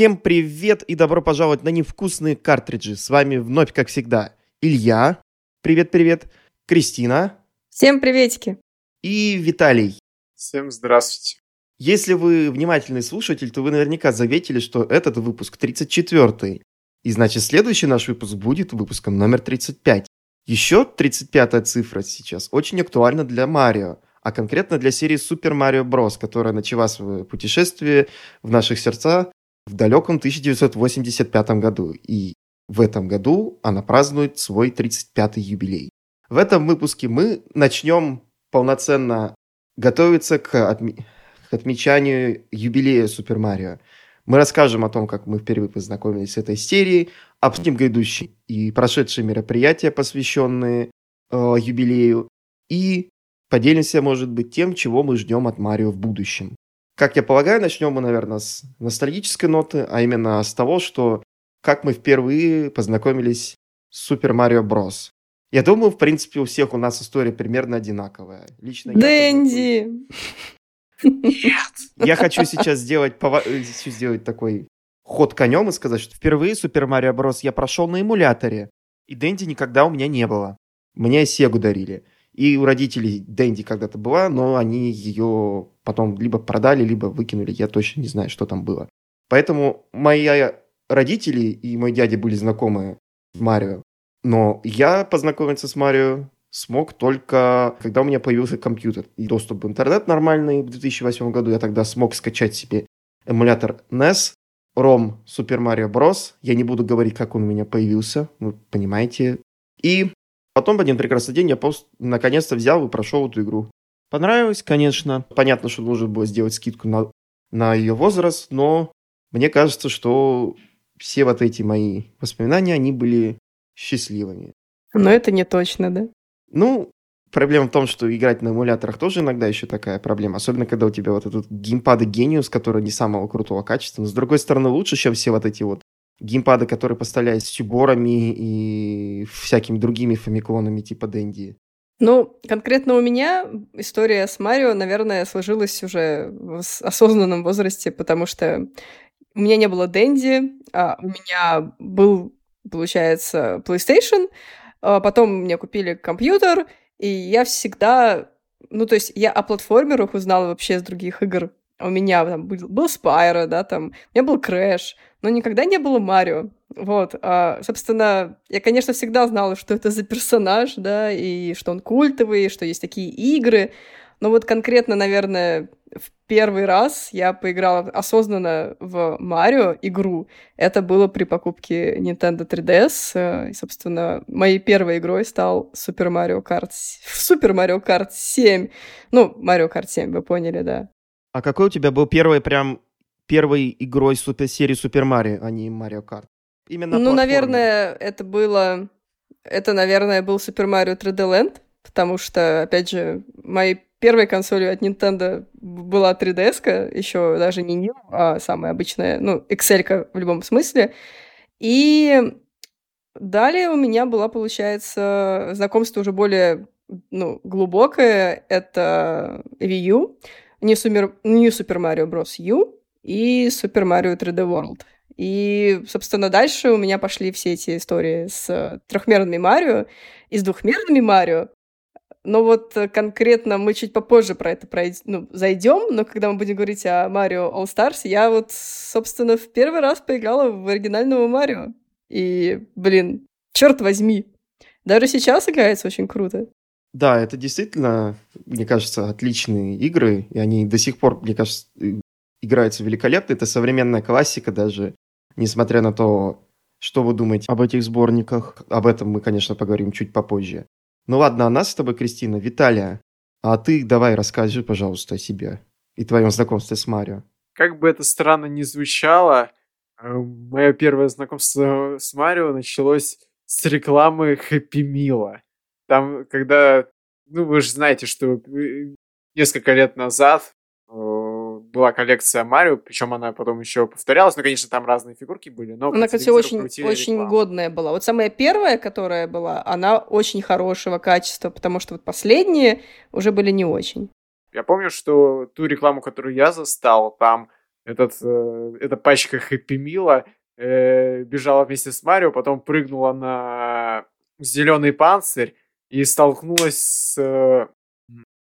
Всем привет и добро пожаловать на невкусные картриджи. С вами вновь, как всегда, Илья. Привет-привет. Кристина. Всем приветики. И Виталий. Всем здравствуйте. Если вы внимательный слушатель, то вы наверняка заметили, что этот выпуск 34-й. И значит, следующий наш выпуск будет выпуском номер 35. Еще 35-я цифра сейчас очень актуальна для Марио, а конкретно для серии Super Mario Bros., которая начала свое путешествие в наших сердцах в далеком 1985 году. И в этом году она празднует свой 35-й юбилей. В этом выпуске мы начнем полноценно готовиться к, отме- к отмечанию юбилея Супер Марио. Мы расскажем о том, как мы впервые познакомились с этой серией, обсудим грядущие и прошедшие мероприятия, посвященные э, юбилею, и поделимся, может быть, тем, чего мы ждем от Марио в будущем. Как я полагаю, начнем мы, наверное, с ностальгической ноты, а именно с того, что как мы впервые познакомились с Супер Марио Брос. Я думаю, в принципе, у всех у нас история примерно одинаковая. Лично Дэнди! Нет! Я хочу сейчас сделать, хочу сделать такой ход конем и сказать, что впервые Супер Марио Брос я прошел на эмуляторе, и Дэнди никогда у меня не было. Мне Сегу дарили. И у родителей Дэнди когда-то была, но они ее потом либо продали, либо выкинули. Я точно не знаю, что там было. Поэтому мои родители и мой дядя были знакомы в Марио. Но я познакомиться с Марио смог только, когда у меня появился компьютер и доступ в интернет нормальный в 2008 году. Я тогда смог скачать себе эмулятор NES, ROM Super Mario Bros. Я не буду говорить, как он у меня появился, вы понимаете. И потом в один прекрасный день я просто наконец-то взял и прошел эту игру. Понравилось, конечно. Понятно, что нужно было сделать скидку на, на ее возраст, но мне кажется, что все вот эти мои воспоминания, они были счастливыми. Но это не точно, да? Ну, проблема в том, что играть на эмуляторах тоже иногда еще такая проблема. Особенно, когда у тебя вот этот геймпады Genius, который не самого крутого качества. Но, с другой стороны, лучше, чем все вот эти вот геймпады, которые поставляют с тюборами и всякими другими фамиклонами типа Дэнди. Ну, конкретно у меня история с Марио, наверное, сложилась уже в осознанном возрасте, потому что у меня не было Дэнди, а у меня был получается, PlayStation, а потом мне купили компьютер, и я всегда... Ну, то есть я о платформерах узнала вообще с других игр. У меня там был, был Spyro, да, там, у меня был Crash, но никогда не было Марио. Вот, а, собственно, я, конечно, всегда знала, что это за персонаж, да, и что он культовый, что есть такие игры, но вот конкретно, наверное, в первый раз я поиграла осознанно в Марио игру. Это было при покупке Nintendo 3DS. Э, и, собственно, моей первой игрой стал Super Mario Kart... Super Mario Kart 7. Ну, Mario Kart 7, вы поняли, да. А какой у тебя был первый прям первой игрой супер серии Super Mario, а не Mario Kart? Именно Ну, наверное, это было... Это, наверное, был Super Mario 3D Land, потому что, опять же, моей первой консолью от Nintendo была 3DS, еще даже не New, а самая обычная, ну, Excel в любом смысле. И далее у меня была, получается, знакомство уже более ну, глубокое. Это Wii U, New Super, New Super Mario Bros. U и Super Mario 3D World. И, собственно, дальше у меня пошли все эти истории с трехмерными Марио и с двухмерными Марио. Но вот э, конкретно мы чуть попозже про это пройд... ну, зайдем, но когда мы будем говорить о Марио All Stars, я вот, собственно, в первый раз поиграла в оригинального Марио. И, блин, черт возьми, даже сейчас играется очень круто. Да, это действительно, мне кажется, отличные игры, и они до сих пор, мне кажется, играются великолепно. Это современная классика даже, несмотря на то, что вы думаете об этих сборниках. Об этом мы, конечно, поговорим чуть попозже. Ну ладно, а нас с тобой, Кристина. Виталия, а ты давай расскажи, пожалуйста, о себе и твоем знакомстве с Марио. Как бы это странно ни звучало, э, мое первое знакомство с Марио началось с рекламы Хэппи Мила. Там, когда, ну, вы же знаете, что э, несколько лет назад была коллекция Марио, причем она потом еще повторялась, ну, конечно, там разные фигурки были, но Она, кстати, очень, очень годная была. Вот самая первая, которая была, она очень хорошего качества, потому что вот последние уже были не очень. Я помню, что ту рекламу, которую я застал, там этот, э, эта пачка Хэппи Мила э, бежала вместе с Марио, потом прыгнула на зеленый панцирь и столкнулась с, э,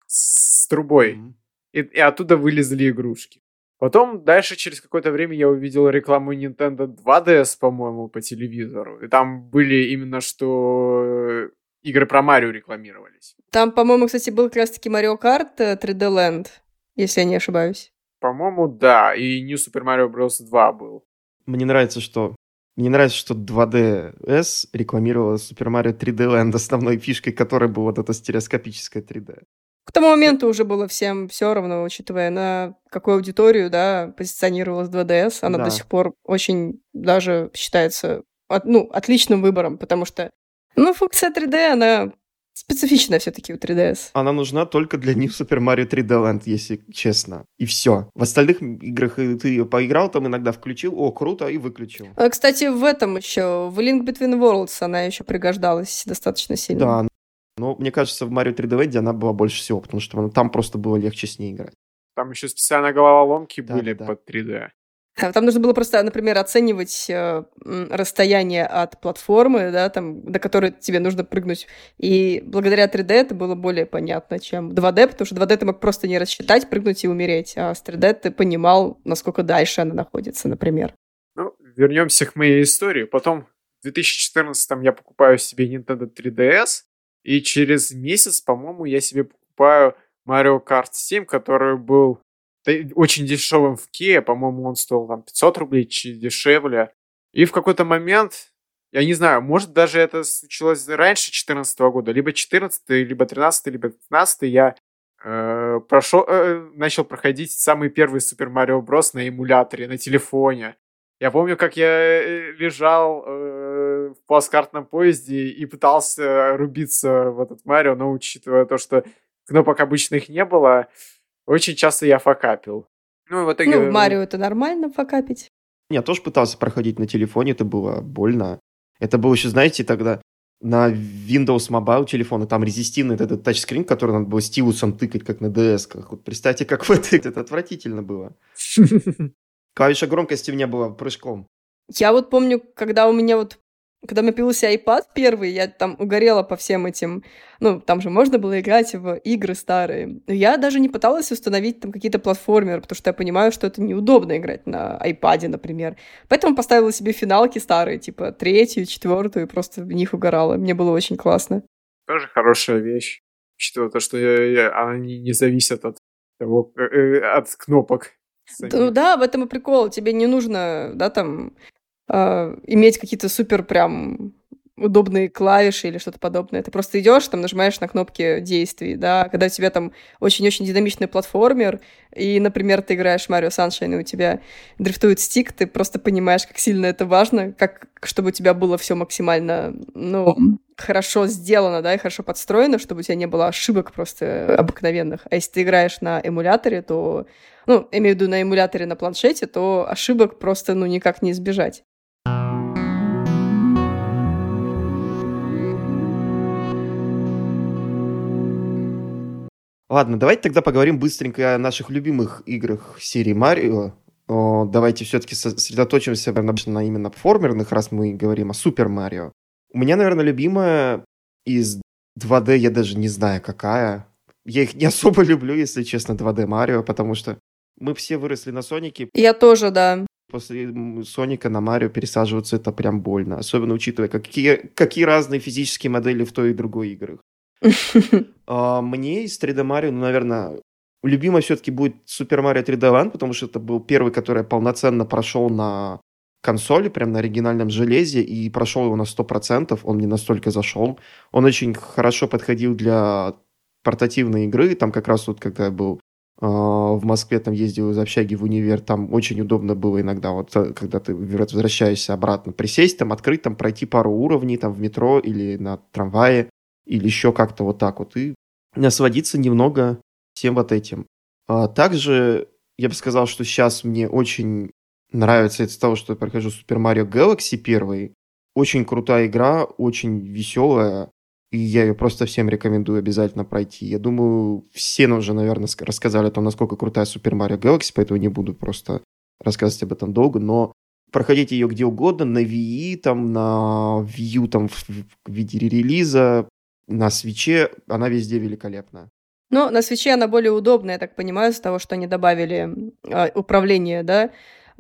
с трубой. Mm-hmm. И, и оттуда вылезли игрушки. Потом дальше через какое-то время я увидел рекламу Nintendo 2DS, по-моему, по телевизору. И там были именно что игры про Марио рекламировались. Там, по-моему, кстати, был как раз-таки Mario Kart 3D Land, если я не ошибаюсь. По-моему, да. И New Super Mario Bros. 2 был. Мне нравится, что мне нравится, что 2DS рекламировала Super Mario 3D Land, основной фишкой которой была вот эта стереоскопическая 3D. К тому моменту уже было всем все равно, учитывая, на какую аудиторию, да, позиционировалась 2DS. Она да. до сих пор очень даже считается, от, ну, отличным выбором, потому что, ну, функция 3D, она специфичная все-таки у 3DS. Она нужна только для New Super Mario 3D Land, если честно. И все. В остальных играх ты ее поиграл, там иногда включил, о, круто, и выключил. А, кстати, в этом еще, в Link Between Worlds она еще пригождалась достаточно сильно. Да, но мне кажется, в Mario 3D Land она была больше всего, потому что там просто было легче с ней играть. Там еще специально головоломки да, были да. под 3D. Там нужно было просто, например, оценивать э, расстояние от платформы, да, там, до которой тебе нужно прыгнуть. И благодаря 3D это было более понятно, чем 2D, потому что 2D ты мог просто не рассчитать, прыгнуть и умереть, а с 3D ты понимал, насколько дальше она находится, например. Ну, вернемся к моей истории. Потом в 2014 я покупаю себе Nintendo 3DS, и через месяц, по-моему, я себе покупаю Mario Kart 7, который был очень дешевым в Kia, по-моему, он стоил там 500 рублей, чуть дешевле. И в какой-то момент, я не знаю, может даже это случилось раньше 2014 года, либо 14, либо 13, либо 15, я э, прошел, э, начал проходить самый первый Super Mario Bros. на эмуляторе, на телефоне. Я помню, как я э, лежал э, в плацкартном поезде и пытался рубиться в этот Марио, но учитывая то, что кнопок обычных не было, очень часто я факапил. Ну, в итоге... Ну, в Марио это нормально факапить. Я тоже пытался проходить на телефоне, это было больно. Это было еще, знаете, тогда на Windows Mobile телефоны, там резистивный этот тачскрин, который надо было стилусом тыкать, как на DS. -ках. Вот представьте, как в это, это отвратительно было. Клавиша громкости у меня была прыжком. Я вот помню, когда у меня вот когда у меня появился iPad первый, я там угорела по всем этим... Ну, там же можно было играть в игры старые. Но я даже не пыталась установить там какие-то платформеры, потому что я понимаю, что это неудобно играть на iPad, например. Поэтому поставила себе финалки старые, типа третью, четвертую, и просто в них угорала. Мне было очень классно. Тоже хорошая вещь. Учитывая то, что я, я, они не зависят от того, э, э от кнопок. Ну да, в этом и прикол. Тебе не нужно, да, там э, иметь какие-то супер прям удобные клавиши или что-то подобное. Ты просто идешь, там нажимаешь на кнопки действий, да, когда у тебя там очень-очень динамичный платформер, и, например, ты играешь Mario Sunshine, и у тебя дрифтует стик, ты просто понимаешь, как сильно это важно, как, чтобы у тебя было все максимально, ну, хорошо сделано, да, и хорошо подстроено, чтобы у тебя не было ошибок просто обыкновенных. А если ты играешь на эмуляторе, то, ну, имею в виду на эмуляторе на планшете, то ошибок просто, ну, никак не избежать. Ладно, давайте тогда поговорим быстренько о наших любимых играх серии Марио. Давайте все-таки сосредоточимся на именно формерных, раз мы говорим о Супер Марио. У меня, наверное, любимая из 2D, я даже не знаю какая. Я их не особо люблю, если честно, 2D Марио, потому что мы все выросли на Сонике. Я тоже, да. После Соника на Марио пересаживаться это прям больно. Особенно учитывая, какие, какие разные физические модели в той и другой играх. А, мне из 3D Mario, ну, наверное, любимой все-таки будет Super Mario 3D Land, потому что это был первый, который полноценно прошел на консоли, прям на оригинальном железе, и прошел его на 100%, он не настолько зашел. Он очень хорошо подходил для портативной игры, там как раз вот когда я был э, в Москве, там ездил из общаги в универ, там очень удобно было иногда, вот э, когда ты возвращаешься обратно, присесть там, открыть, там пройти пару уровней там в метро или на трамвае, или еще как-то вот так вот, и насладиться немного всем вот этим. А также я бы сказал, что сейчас мне очень нравится из того, что я прохожу Super Mario Galaxy первый. Очень крутая игра, очень веселая, и я ее просто всем рекомендую обязательно пройти. Я думаю, все уже, наверное, рассказали о том, насколько крутая Super Mario Galaxy, поэтому не буду просто рассказывать об этом долго, но проходите ее где угодно, на Wii, там, на View, там, в виде релиза, на свече, она везде великолепна. Ну, на свече она более удобная, я так понимаю, с того, что они добавили э, управление, да,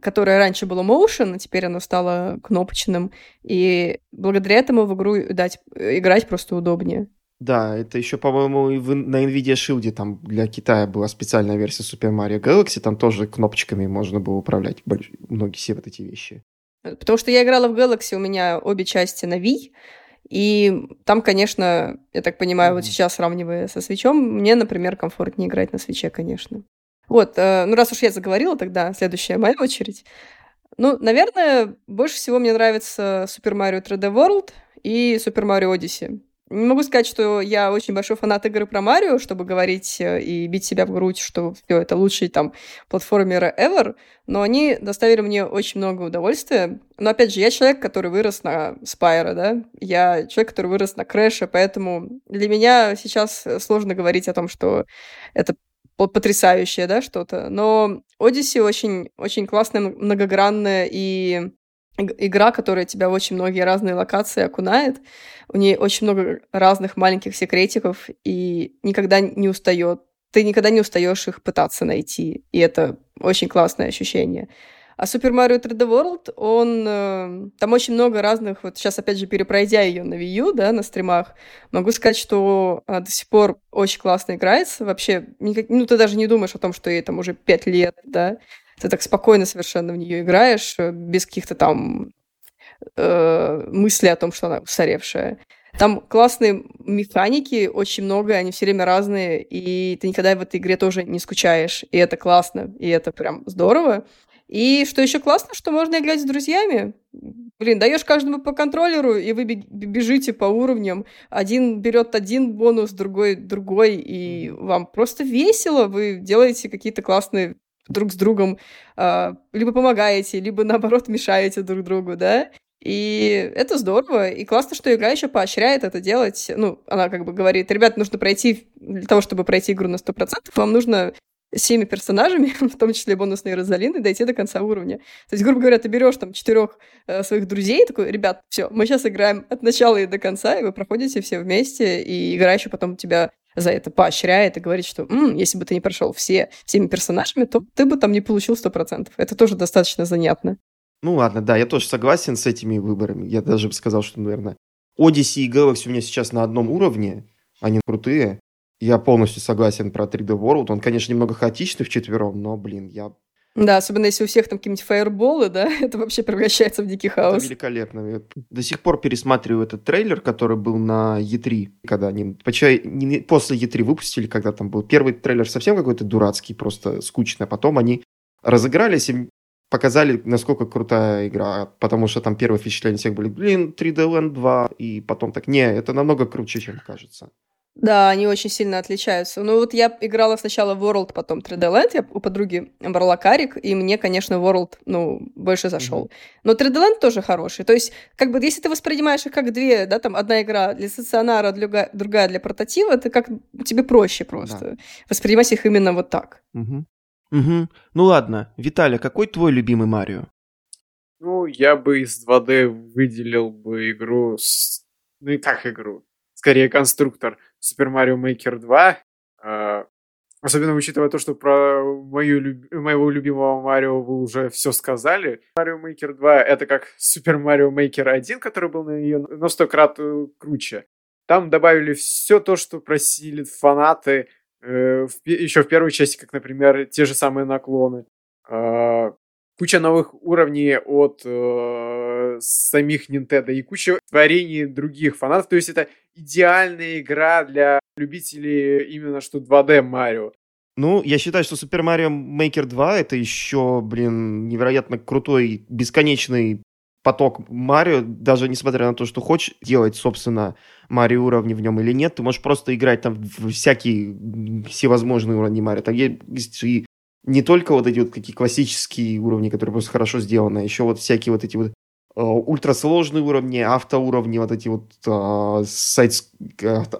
которое раньше было motion, а теперь оно стало кнопочным, и благодаря этому в игру дать, играть просто удобнее. Да, это еще, по-моему, и в, на NVIDIA Shield там для Китая была специальная версия Super Mario Galaxy, там тоже кнопочками можно было управлять больш... многие все вот эти вещи. Потому что я играла в Galaxy, у меня обе части на Wii, и там, конечно, я так понимаю, вот сейчас, сравнивая со свечом, мне, например, комфортнее играть на свече, конечно. Вот, э, ну раз уж я заговорила, тогда следующая моя очередь. Ну, наверное, больше всего мне нравится Super Mario 3D World и Super Mario Odyssey. Не могу сказать, что я очень большой фанат игры про Марио, чтобы говорить э, и бить себя в грудь, что все это лучший там платформеры ever, но они доставили мне очень много удовольствия. Но опять же, я человек, который вырос на Спайро, да, я человек, который вырос на Крэше, поэтому для меня сейчас сложно говорить о том, что это потрясающее, да, что-то. Но Odyssey очень, очень классная, многогранная и игра, которая тебя в очень многие разные локации окунает. У нее очень много разных маленьких секретиков и никогда не устает. Ты никогда не устаешь их пытаться найти. И это очень классное ощущение. А Super Mario 3D World, он... Э, там очень много разных... Вот сейчас, опять же, перепройдя ее на Wii U, да, на стримах, могу сказать, что она до сих пор очень классно играется. Вообще, никак, ну, ты даже не думаешь о том, что ей там уже 5 лет, да. Ты так спокойно совершенно в нее играешь, э, без каких-то там э, мыслей о том, что она устаревшая. Там классные механики, очень много, они все время разные, и ты никогда в этой игре тоже не скучаешь. И это классно, и это прям здорово. И что еще классно, что можно играть с друзьями. Блин, даешь каждому по контроллеру, и вы бежите по уровням. Один берет один бонус, другой другой, и вам просто весело. Вы делаете какие-то классные друг с другом э, либо помогаете, либо наоборот мешаете друг другу, да. И это здорово. И классно, что игра еще поощряет это делать. Ну, она как бы говорит, ребят, нужно пройти, для того, чтобы пройти игру на 100%, вам нужно всеми персонажами, в том числе бонусные Розалины, дойти до конца уровня. То есть, грубо говоря, ты берешь там четырех э, своих друзей, такой, ребят, все, мы сейчас играем от начала и до конца, и вы проходите все вместе, и игра еще потом тебя за это поощряет и говорит, что М, если бы ты не прошел все всеми персонажами, то ты бы там не получил сто процентов. Это тоже достаточно занятно. Ну ладно, да, я тоже согласен с этими выборами. Я даже бы сказал, что, наверное, Odyssey и Galaxy у меня сейчас на одном уровне, они крутые. Я полностью согласен про 3D World. Он, конечно, немного хаотичный в четвером, но, блин, я... Да, особенно если у всех там какие-нибудь фаерболы, да, это вообще превращается в дикий хаос. Это великолепно. Я до сих пор пересматриваю этот трейлер, который был на E3, когда они... Почему после E3 выпустили, когда там был первый трейлер совсем какой-то дурацкий, просто скучный, а потом они разыгрались и показали, насколько крутая игра, потому что там первое впечатление всех были, блин, 3D Land 2, и потом так, не, это намного круче, чем кажется. Да, они очень сильно отличаются. Ну вот я играла сначала в World, потом 3D Land, я у подруги брала карик, и мне, конечно, World, ну, больше зашел. Mm-hmm. Но 3D Land тоже хороший. То есть, как бы, если ты воспринимаешь их как две, да, там, одна игра для стационара, другая, другая для портатива, это как тебе проще просто да. воспринимать их именно вот так. Угу. Угу. Ну ладно, Виталий, какой твой любимый Марио? Ну, я бы из 2D выделил бы игру с... Ну и так игру. Скорее, конструктор Super Mario Maker 2. Э, особенно учитывая то, что про мою, моего любимого Марио вы уже все сказали. Mario Maker 2 это как Super Mario Maker 1, который был на ее на 100 крат э, круче. Там добавили все то, что просили фанаты, э, в, еще в первой части, как, например, те же самые наклоны. Э, куча новых уровней от э, самих Nintendo и куча творений других фанатов. То есть это идеальная игра для любителей именно что 2D Марио. Ну, я считаю, что Super Mario Maker 2 это еще, блин, невероятно крутой, бесконечный поток Марио, даже несмотря на то, что хочешь делать, собственно, Марио уровни в нем или нет, ты можешь просто играть там в всякие всевозможные уровни Марио. Там есть и не только вот эти вот какие классические уровни, которые просто хорошо сделаны, а еще вот всякие вот эти вот э, ультрасложные уровни, автоуровни, вот эти вот э, сайт,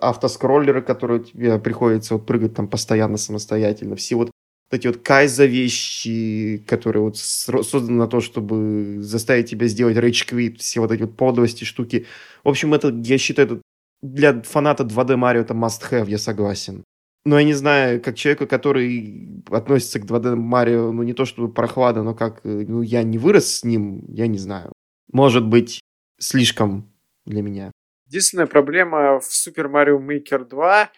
автоскроллеры, которые тебе приходится вот прыгать там постоянно самостоятельно, все вот эти вот кайза вещи, которые вот созданы на то, чтобы заставить тебя сделать рейдж квит, все вот эти вот подлости, штуки. В общем, это, я считаю, это для фаната 2D Марио это must have, я согласен. Но я не знаю, как человека, который относится к 2D Марио, ну не то чтобы прохладно, но как, э, ну я не вырос с ним, я не знаю. Может быть, слишком для меня. Единственная проблема в Super Mario Maker 2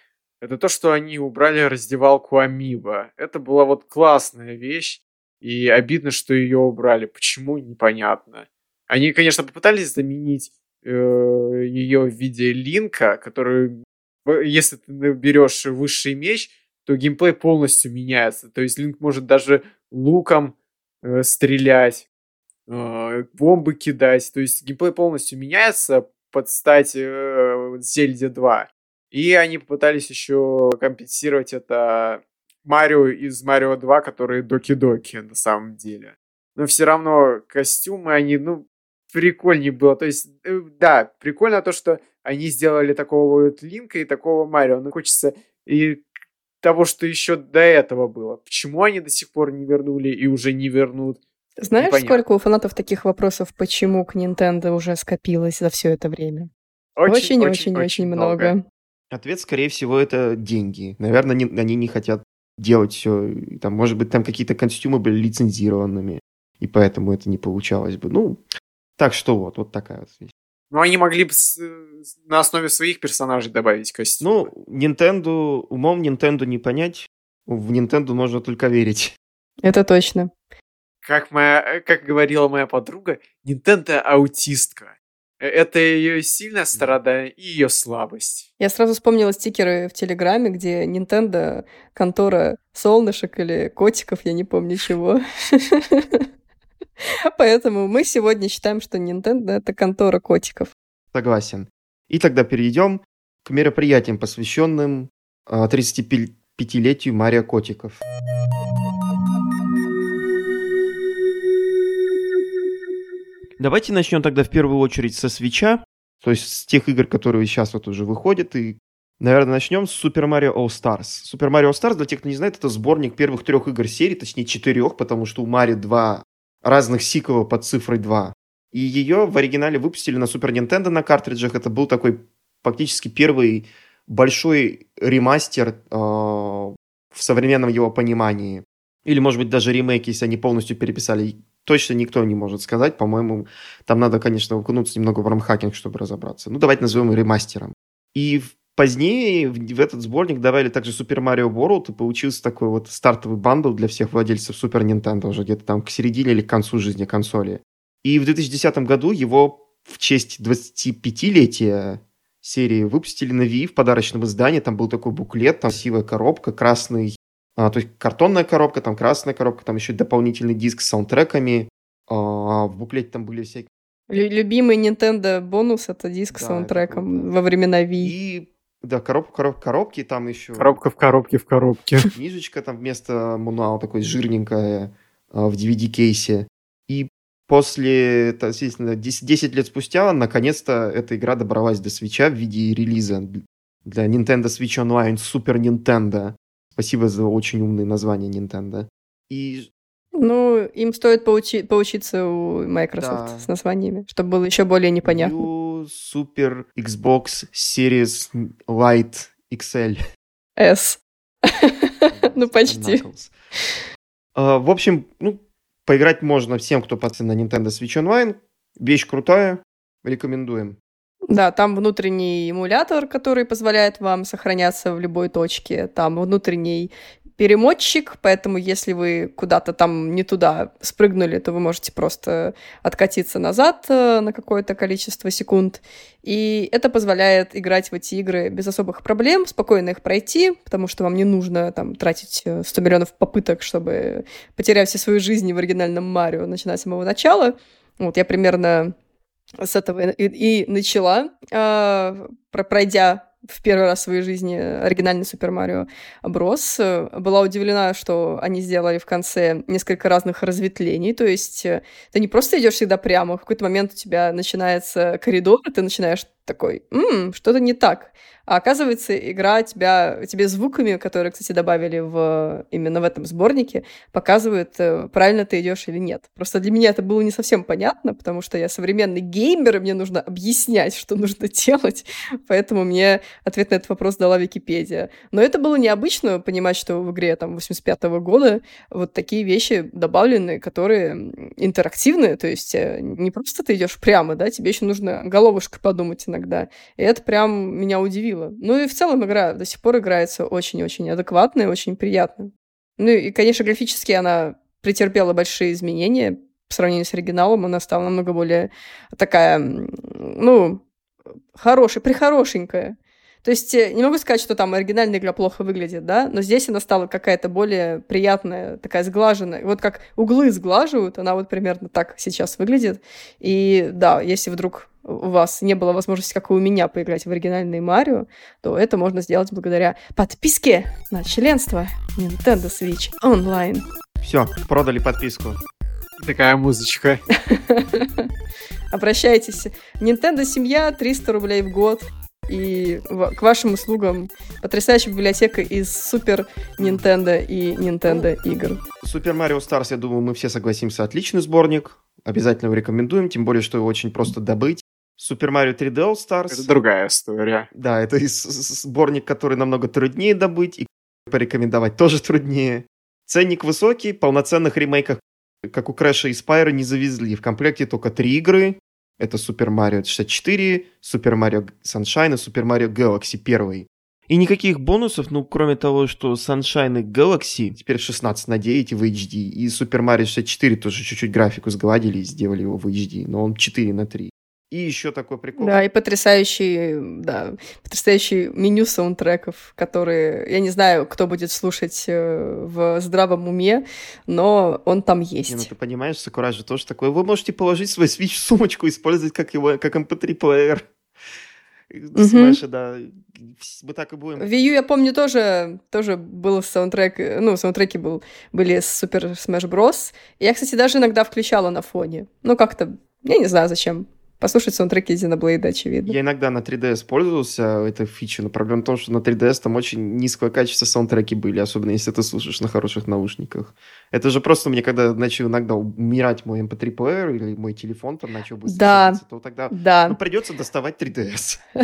это то, что они убрали раздевалку Амиба. Это была вот классная вещь, и обидно, что ее убрали. Почему, непонятно. Они, конечно, попытались заменить э, ее в виде линка, который, если ты берешь высший меч, то геймплей полностью меняется. То есть линк может даже луком э, стрелять, э, бомбы кидать. То есть геймплей полностью меняется под стать э, Зельде 2. И они попытались еще компенсировать это Марио из Марио 2, которые доки-доки на самом деле. Но все равно костюмы, они, ну, прикольнее было. То есть, э, да, прикольно то, что они сделали такого вот Линка и такого Марио. Но хочется и того, что еще до этого было. Почему они до сих пор не вернули и уже не вернут? Знаешь, Непонятно. сколько у фанатов таких вопросов, почему к Nintendo уже скопилось за все это время? Очень-очень-очень много. много. Ответ, скорее всего, это деньги. Наверное, не, они не хотят делать все. Там, может быть, там какие-то костюмы были лицензированными, и поэтому это не получалось бы. Ну, так что вот, вот такая вот вещь. Ну, они могли бы с, на основе своих персонажей добавить костюмы. Ну, Nintendo, умом Nintendo не понять. В Nintendo можно только верить. Это точно. Как, моя, как говорила моя подруга, Nintendo аутистка. Э, это ее сильная сторона и ее слабость. Я сразу вспомнила стикеры в Телеграме, где Nintendo, контора солнышек или котиков, я не помню чего. Поэтому мы сегодня считаем, что Nintendo — это контора котиков. Согласен. И тогда перейдем к мероприятиям, посвященным 35-летию а, Мария Котиков. Давайте начнем тогда в первую очередь со свеча, то есть с тех игр, которые сейчас вот уже выходят, и, наверное, начнем с Super Mario All Stars. Super Mario All Stars, для тех, кто не знает, это сборник первых трех игр серии, точнее четырех, потому что у Мари два разных сиквела под цифрой 2. И ее в оригинале выпустили на Super Nintendo на картриджах. Это был такой фактически первый большой ремастер э, в современном его понимании. Или, может быть, даже ремейк, если они полностью переписали точно никто не может сказать. По-моему, там надо, конечно, окунуться немного в рамхакинг, чтобы разобраться. Ну, давайте назовем ремастером. И позднее в этот сборник добавили также Super Mario World, и получился такой вот стартовый бандл для всех владельцев Super Nintendo уже где-то там к середине или к концу жизни консоли. И в 2010 году его в честь 25-летия серии выпустили на Wii в подарочном издании. Там был такой буклет, там красивая коробка, красный а, то есть картонная коробка, там красная коробка, там еще дополнительный диск с саундтреками. А, в буклете там были всякие... Любимый Nintendo бонус — это диск да, с саундтреком это во времена Wii. И да, коробка, коробка, коробки там еще... Коробка в коробке в коробке. Книжечка там вместо мануала такой жирненькая а, в DVD-кейсе. И после, естественно, 10, 10 лет спустя, наконец-то эта игра добралась до свеча в виде релиза для Nintendo Switch Online Super Nintendo. Спасибо за очень умное название Nintendo. И ну, им стоит поучи- поучиться у Microsoft да. с названиями, чтобы было еще более непонятно. New Super Xbox Series Lite XL. S. ну, почти. Uh, в общем, ну, поиграть можно всем, кто подписан на Nintendo Switch Online. Вещь крутая, рекомендуем. Да, там внутренний эмулятор, который позволяет вам сохраняться в любой точке. Там внутренний перемотчик, поэтому если вы куда-то там не туда спрыгнули, то вы можете просто откатиться назад э, на какое-то количество секунд. И это позволяет играть в эти игры без особых проблем, спокойно их пройти, потому что вам не нужно там тратить 100 э, миллионов попыток, чтобы, потеряв все свою жизнь в оригинальном Марио, начинать с самого начала. Вот я примерно с этого и, и начала, э, пройдя в первый раз в своей жизни оригинальный Супер Марио Брос. Была удивлена, что они сделали в конце несколько разных разветвлений. То есть э, ты не просто идешь всегда прямо, в какой-то момент у тебя начинается коридор, ты начинаешь такой, м что-то не так. А оказывается, игра тебя, тебе звуками, которые, кстати, добавили в, именно в этом сборнике, показывает, э, правильно ты идешь или нет. Просто для меня это было не совсем понятно, потому что я современный геймер, и мне нужно объяснять, что нужно делать. Поэтому мне ответ на этот вопрос дала Википедия. Но это было необычно понимать, что в игре там 85 -го года вот такие вещи добавлены, которые интерактивные, то есть э, не просто ты идешь прямо, да, тебе еще нужно головушкой подумать иногда. И это прям меня удивило. Ну и в целом игра до сих пор играется очень-очень адекватно и очень приятно. Ну и, конечно, графически она претерпела большие изменения по сравнению с оригиналом. Она стала намного более такая, ну, хорошая, прихорошенькая. То есть э, не могу сказать, что там оригинальная игра плохо выглядит, да, но здесь она стала какая-то более приятная, такая сглаженная. Вот как углы сглаживают, она вот примерно так сейчас выглядит. И да, если вдруг у вас не было возможности, как и у меня, поиграть в оригинальный Марио, то это можно сделать благодаря подписке на членство Nintendo Switch Online. Все, продали подписку. Такая музычка. Обращайтесь. Nintendo семья, 300 рублей в год и к вашим услугам потрясающая библиотека из Супер Nintendo и Nintendo игр. Супер Марио Старс, я думаю, мы все согласимся, отличный сборник. Обязательно его рекомендуем, тем более, что его очень просто добыть. Супер Марио 3D All Stars. Это другая история. Да, это сборник, который намного труднее добыть, и порекомендовать тоже труднее. Ценник высокий, полноценных ремейков, как у Крэша и Спайра, не завезли. В комплекте только три игры, это Super Mario 64, Super Mario Sunshine и Super Mario Galaxy 1. И никаких бонусов, ну, кроме того, что Sunshine и Galaxy теперь 16 на 9 в HD, и Super Mario 64 тоже чуть-чуть графику сгладили и сделали его в HD, но он 4 на 3. И еще такой прикол. Да, и потрясающий, да, потрясающий меню саундтреков, которые, я не знаю, кто будет слушать э, в здравом уме, но он там есть. Не, ну ты понимаешь, Сакурай же тоже такое. Вы можете положить свой Switch в сумочку, использовать как его, как MP3-плеер. Смэша, да. Мы так и будем. В Wii U, я помню, тоже, тоже был саундтрек, ну, саундтреки был, были с Super Smash Bros. Я, кстати, даже иногда включала на фоне. Ну, как-то, я не знаю, зачем послушать саундтреки Xenoblade, очевидно. Я иногда на 3DS пользовался этой фичей, но проблема в том, что на 3DS там очень низкое качество саундтреки были, особенно если ты слушаешь на хороших наушниках. Это же просто мне, когда начал иногда умирать мой MP3-плеер эм или мой телефон там начал быстро да. то тогда да. ну, придется доставать 3DS.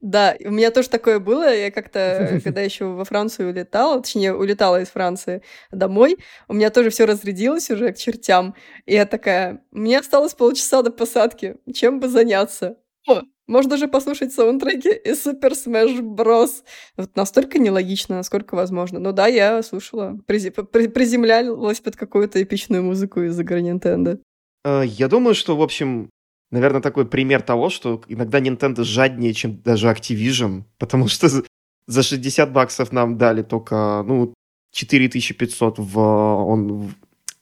Да, у меня тоже такое было. Я как-то, когда еще во Францию улетала, точнее, улетала из Франции домой, у меня тоже все разрядилось уже к чертям. И я такая, мне осталось полчаса до посадки. Чем бы заняться? О, можно же послушать саундтреки из Super Smash Bros. Вот настолько нелогично, насколько возможно. Но да, я слушала, приземлялась под какую-то эпичную музыку из игры Nintendo. Э, я думаю, что, в общем, наверное, такой пример того, что иногда Nintendo жаднее, чем даже Activision, потому что за 60 баксов нам дали только, ну, 4500 в, он,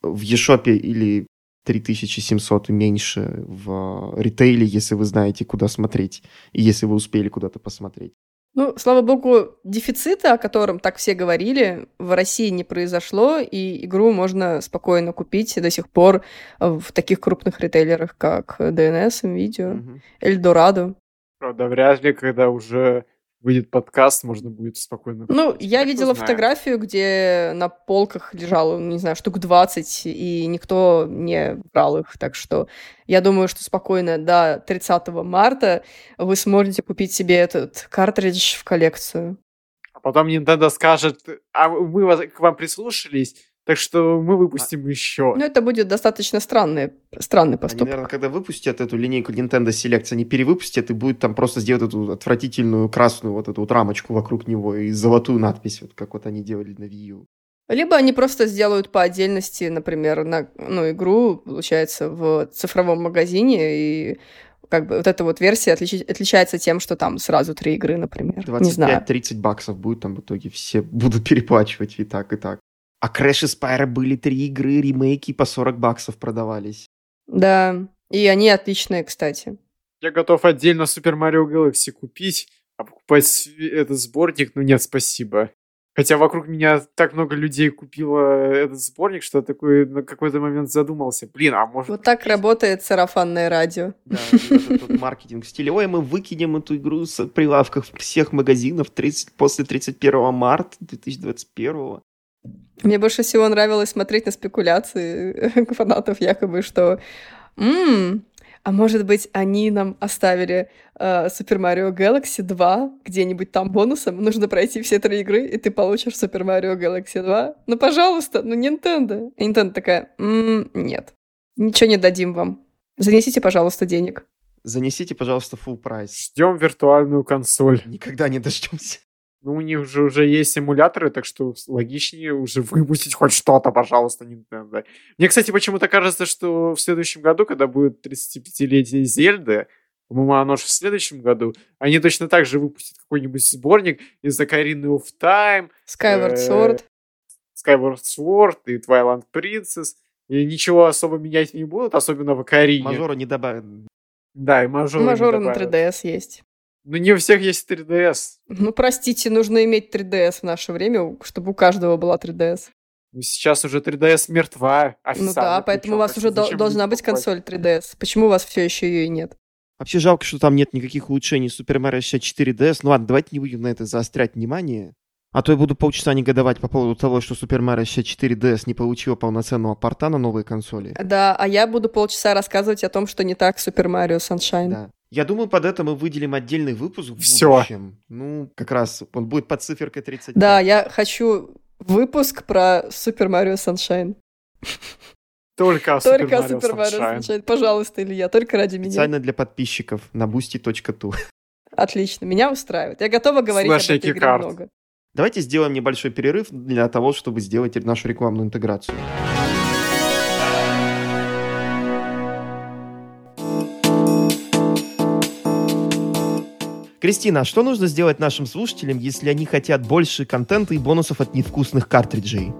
в eShop или 3700 и меньше в ритейле, если вы знаете, куда смотреть, и если вы успели куда-то посмотреть. Ну, слава богу, дефицита, о котором так все говорили, в России не произошло, и игру можно спокойно купить до сих пор в таких крупных ритейлерах, как DNS, NVIDIA, Эльдорадо. Правда, вряд ли, когда уже выйдет подкаст, можно будет спокойно... Ну, я видела знает. фотографию, где на полках лежало, не знаю, штук 20, и никто не брал их, так что я думаю, что спокойно до 30 марта вы сможете купить себе этот картридж в коллекцию. А потом Nintendo скажет, а мы к вам прислушались, так что мы выпустим а, еще. Ну, это будет достаточно странный, странный поступок. Они, наверное, когда выпустят эту линейку Nintendo Select, они перевыпустят и будет там просто сделать эту отвратительную красную вот эту вот рамочку вокруг него и золотую надпись, вот как вот они делали на Wii U. Либо они просто сделают по отдельности, например, на, ну, игру, получается, в цифровом магазине, и как бы вот эта вот версия отлич... отличается тем, что там сразу три игры, например. 25-30 баксов будет там в итоге, все будут переплачивать и так, и так. А Crash и Spyro были три игры, ремейки по 40 баксов продавались. Да, и они отличные, кстати. Я готов отдельно Super Mario Galaxy купить, а покупать этот сборник, ну нет, спасибо. Хотя вокруг меня так много людей купило этот сборник, что такой на какой-то момент задумался. Блин, а может... Вот так работает сарафанное радио. Да, вот маркетинг в стиле. Ой, мы выкинем эту игру с прилавков всех магазинов 30, после 31 марта 2021. Мне больше всего нравилось смотреть на спекуляции фанатов якобы, что «Ммм, а может быть, они нам оставили э, Super Mario Galaxy 2 где-нибудь там бонусом? Нужно пройти все три игры, и ты получишь Super Mario Galaxy 2. Ну, пожалуйста, ну, Nintendo. И Nintendo такая, м-м, нет, ничего не дадим вам. Занесите, пожалуйста, денег. Занесите, пожалуйста, full прайс. Ждем виртуальную консоль. Никогда не дождемся. Ну, у них же уже есть эмуляторы, так что логичнее уже выпустить хоть что-то, пожалуйста, Nintendo. Мне, кстати, почему-то кажется, что в следующем году, когда будет 35-летие Зельды, по-моему, оно же в следующем году, они точно так же выпустят какой-нибудь сборник из Ocarina of Time, Skyward Sword, Skyward Sword и Twilight Princess, и ничего особо менять не будут, особенно в Ocarina. Мажора не добавят. Да, и мажора Мажора на 3DS есть. Ну, не у всех есть 3DS. Ну, простите, нужно иметь 3DS в наше время, чтобы у каждого была 3DS. Ну, сейчас уже 3DS мертва. Ну да, поэтому у вас уже должна быть консоль 3DS. Почему у вас все еще ее и нет? Вообще жалко, что там нет никаких улучшений Super Mario 64 DS. Ну ладно, давайте не будем на это заострять внимание. А то я буду полчаса негодовать по поводу того, что Super Mario 64 DS не получила полноценного порта на новые консоли. Да, а я буду полчаса рассказывать о том, что не так Super Mario Sunshine. Да. Я думаю, под это мы выделим отдельный выпуск в Всё. будущем. Ну, как раз он будет под циферкой 30. Да, я хочу выпуск про Super Mario Sunshine. Только о Только Mario Sunshine. Sunshine. Пожалуйста, Илья, только ради меня. Специально для подписчиков на boosty.tu. Отлично, меня устраивает. Я готова говорить Слэш об этой игре много. Давайте сделаем небольшой перерыв для того, чтобы сделать нашу рекламную интеграцию. Кристина, а что нужно сделать нашим слушателям, если они хотят больше контента и бонусов от невкусных картриджей?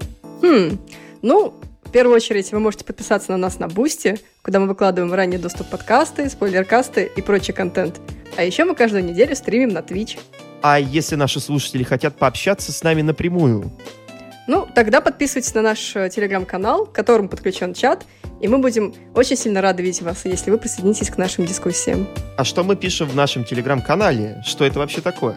Хм, ну, в первую очередь вы можете подписаться на нас на Бусти, куда мы выкладываем в ранний доступ подкасты, spoilercast ы и прочий контент. А еще мы каждую неделю стримим на Twitch. А если наши слушатели хотят пообщаться с нами напрямую? Ну, тогда подписывайтесь на наш э, телеграм-канал, к которому подключен чат, и мы будем очень сильно рады видеть вас, если вы присоединитесь к нашим дискуссиям. А что мы пишем в нашем телеграм-канале? Что это вообще такое?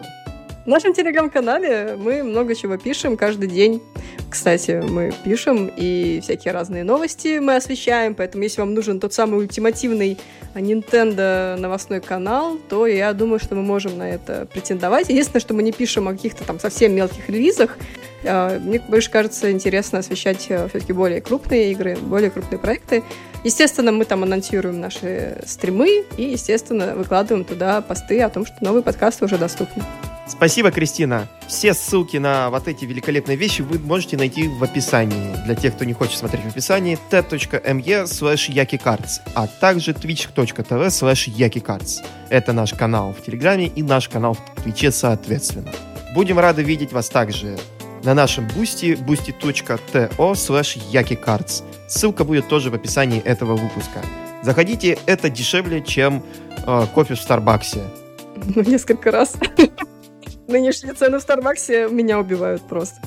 Нашем телеграм-канале мы много чего пишем каждый день. Кстати, мы пишем и всякие разные новости мы освещаем, поэтому если вам нужен тот самый ультимативный Nintendo новостной канал, то я думаю, что мы можем на это претендовать. Единственное, что мы не пишем о каких-то там совсем мелких релизах. Э, Мне больше кажется интересно освещать все-таки более крупные игры, более крупные проекты. Естественно, мы там анонсируем наши стримы и, естественно, выкладываем туда посты о том, что новые подкасты уже доступны. Спасибо, Кристина. Все ссылки на вот эти великолепные вещи вы можете найти в описании. Для тех, кто не хочет смотреть в описании, t.me slash yakicards, а также twitch.tv slash yakicards. Это наш канал в Телеграме и наш канал в Твиче соответственно. Будем рады видеть вас также на нашем бусти boosty.to slash yakicards. Ссылка будет тоже в описании этого выпуска. Заходите, это дешевле, чем э, кофе в Старбаксе. Ну, несколько раз. Нынешние цены в Старбаксе меня убивают просто.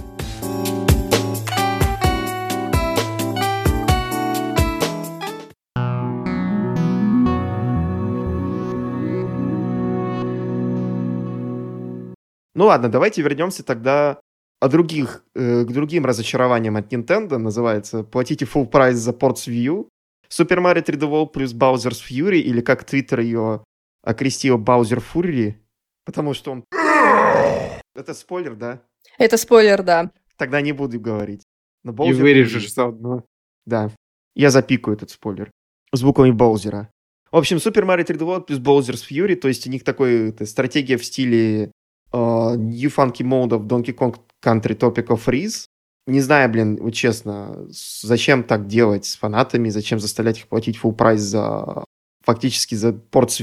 Ну ладно, давайте вернемся тогда о других, э, к другим разочарованиям от Nintendo. Называется «Платите full прайс за Ports View». Super Mario 3D World плюс Bowser's Fury, или как Твиттер ее окрестил Bowser Fury, потому что он... Это спойлер, да? Это спойлер, да. Тогда не буду говорить. Но И Bowser вырежешь заодно. Да. Я запикаю этот спойлер. Звуками Боузера. В общем, Super Mario 3D World плюс Bowser's Fury, то есть у них такой это, стратегия в стиле э, New Funky Mode of Donkey Kong Country Tropical Freeze. Не знаю, блин, вот честно, зачем так делать с фанатами, зачем заставлять их платить full прайс за фактически за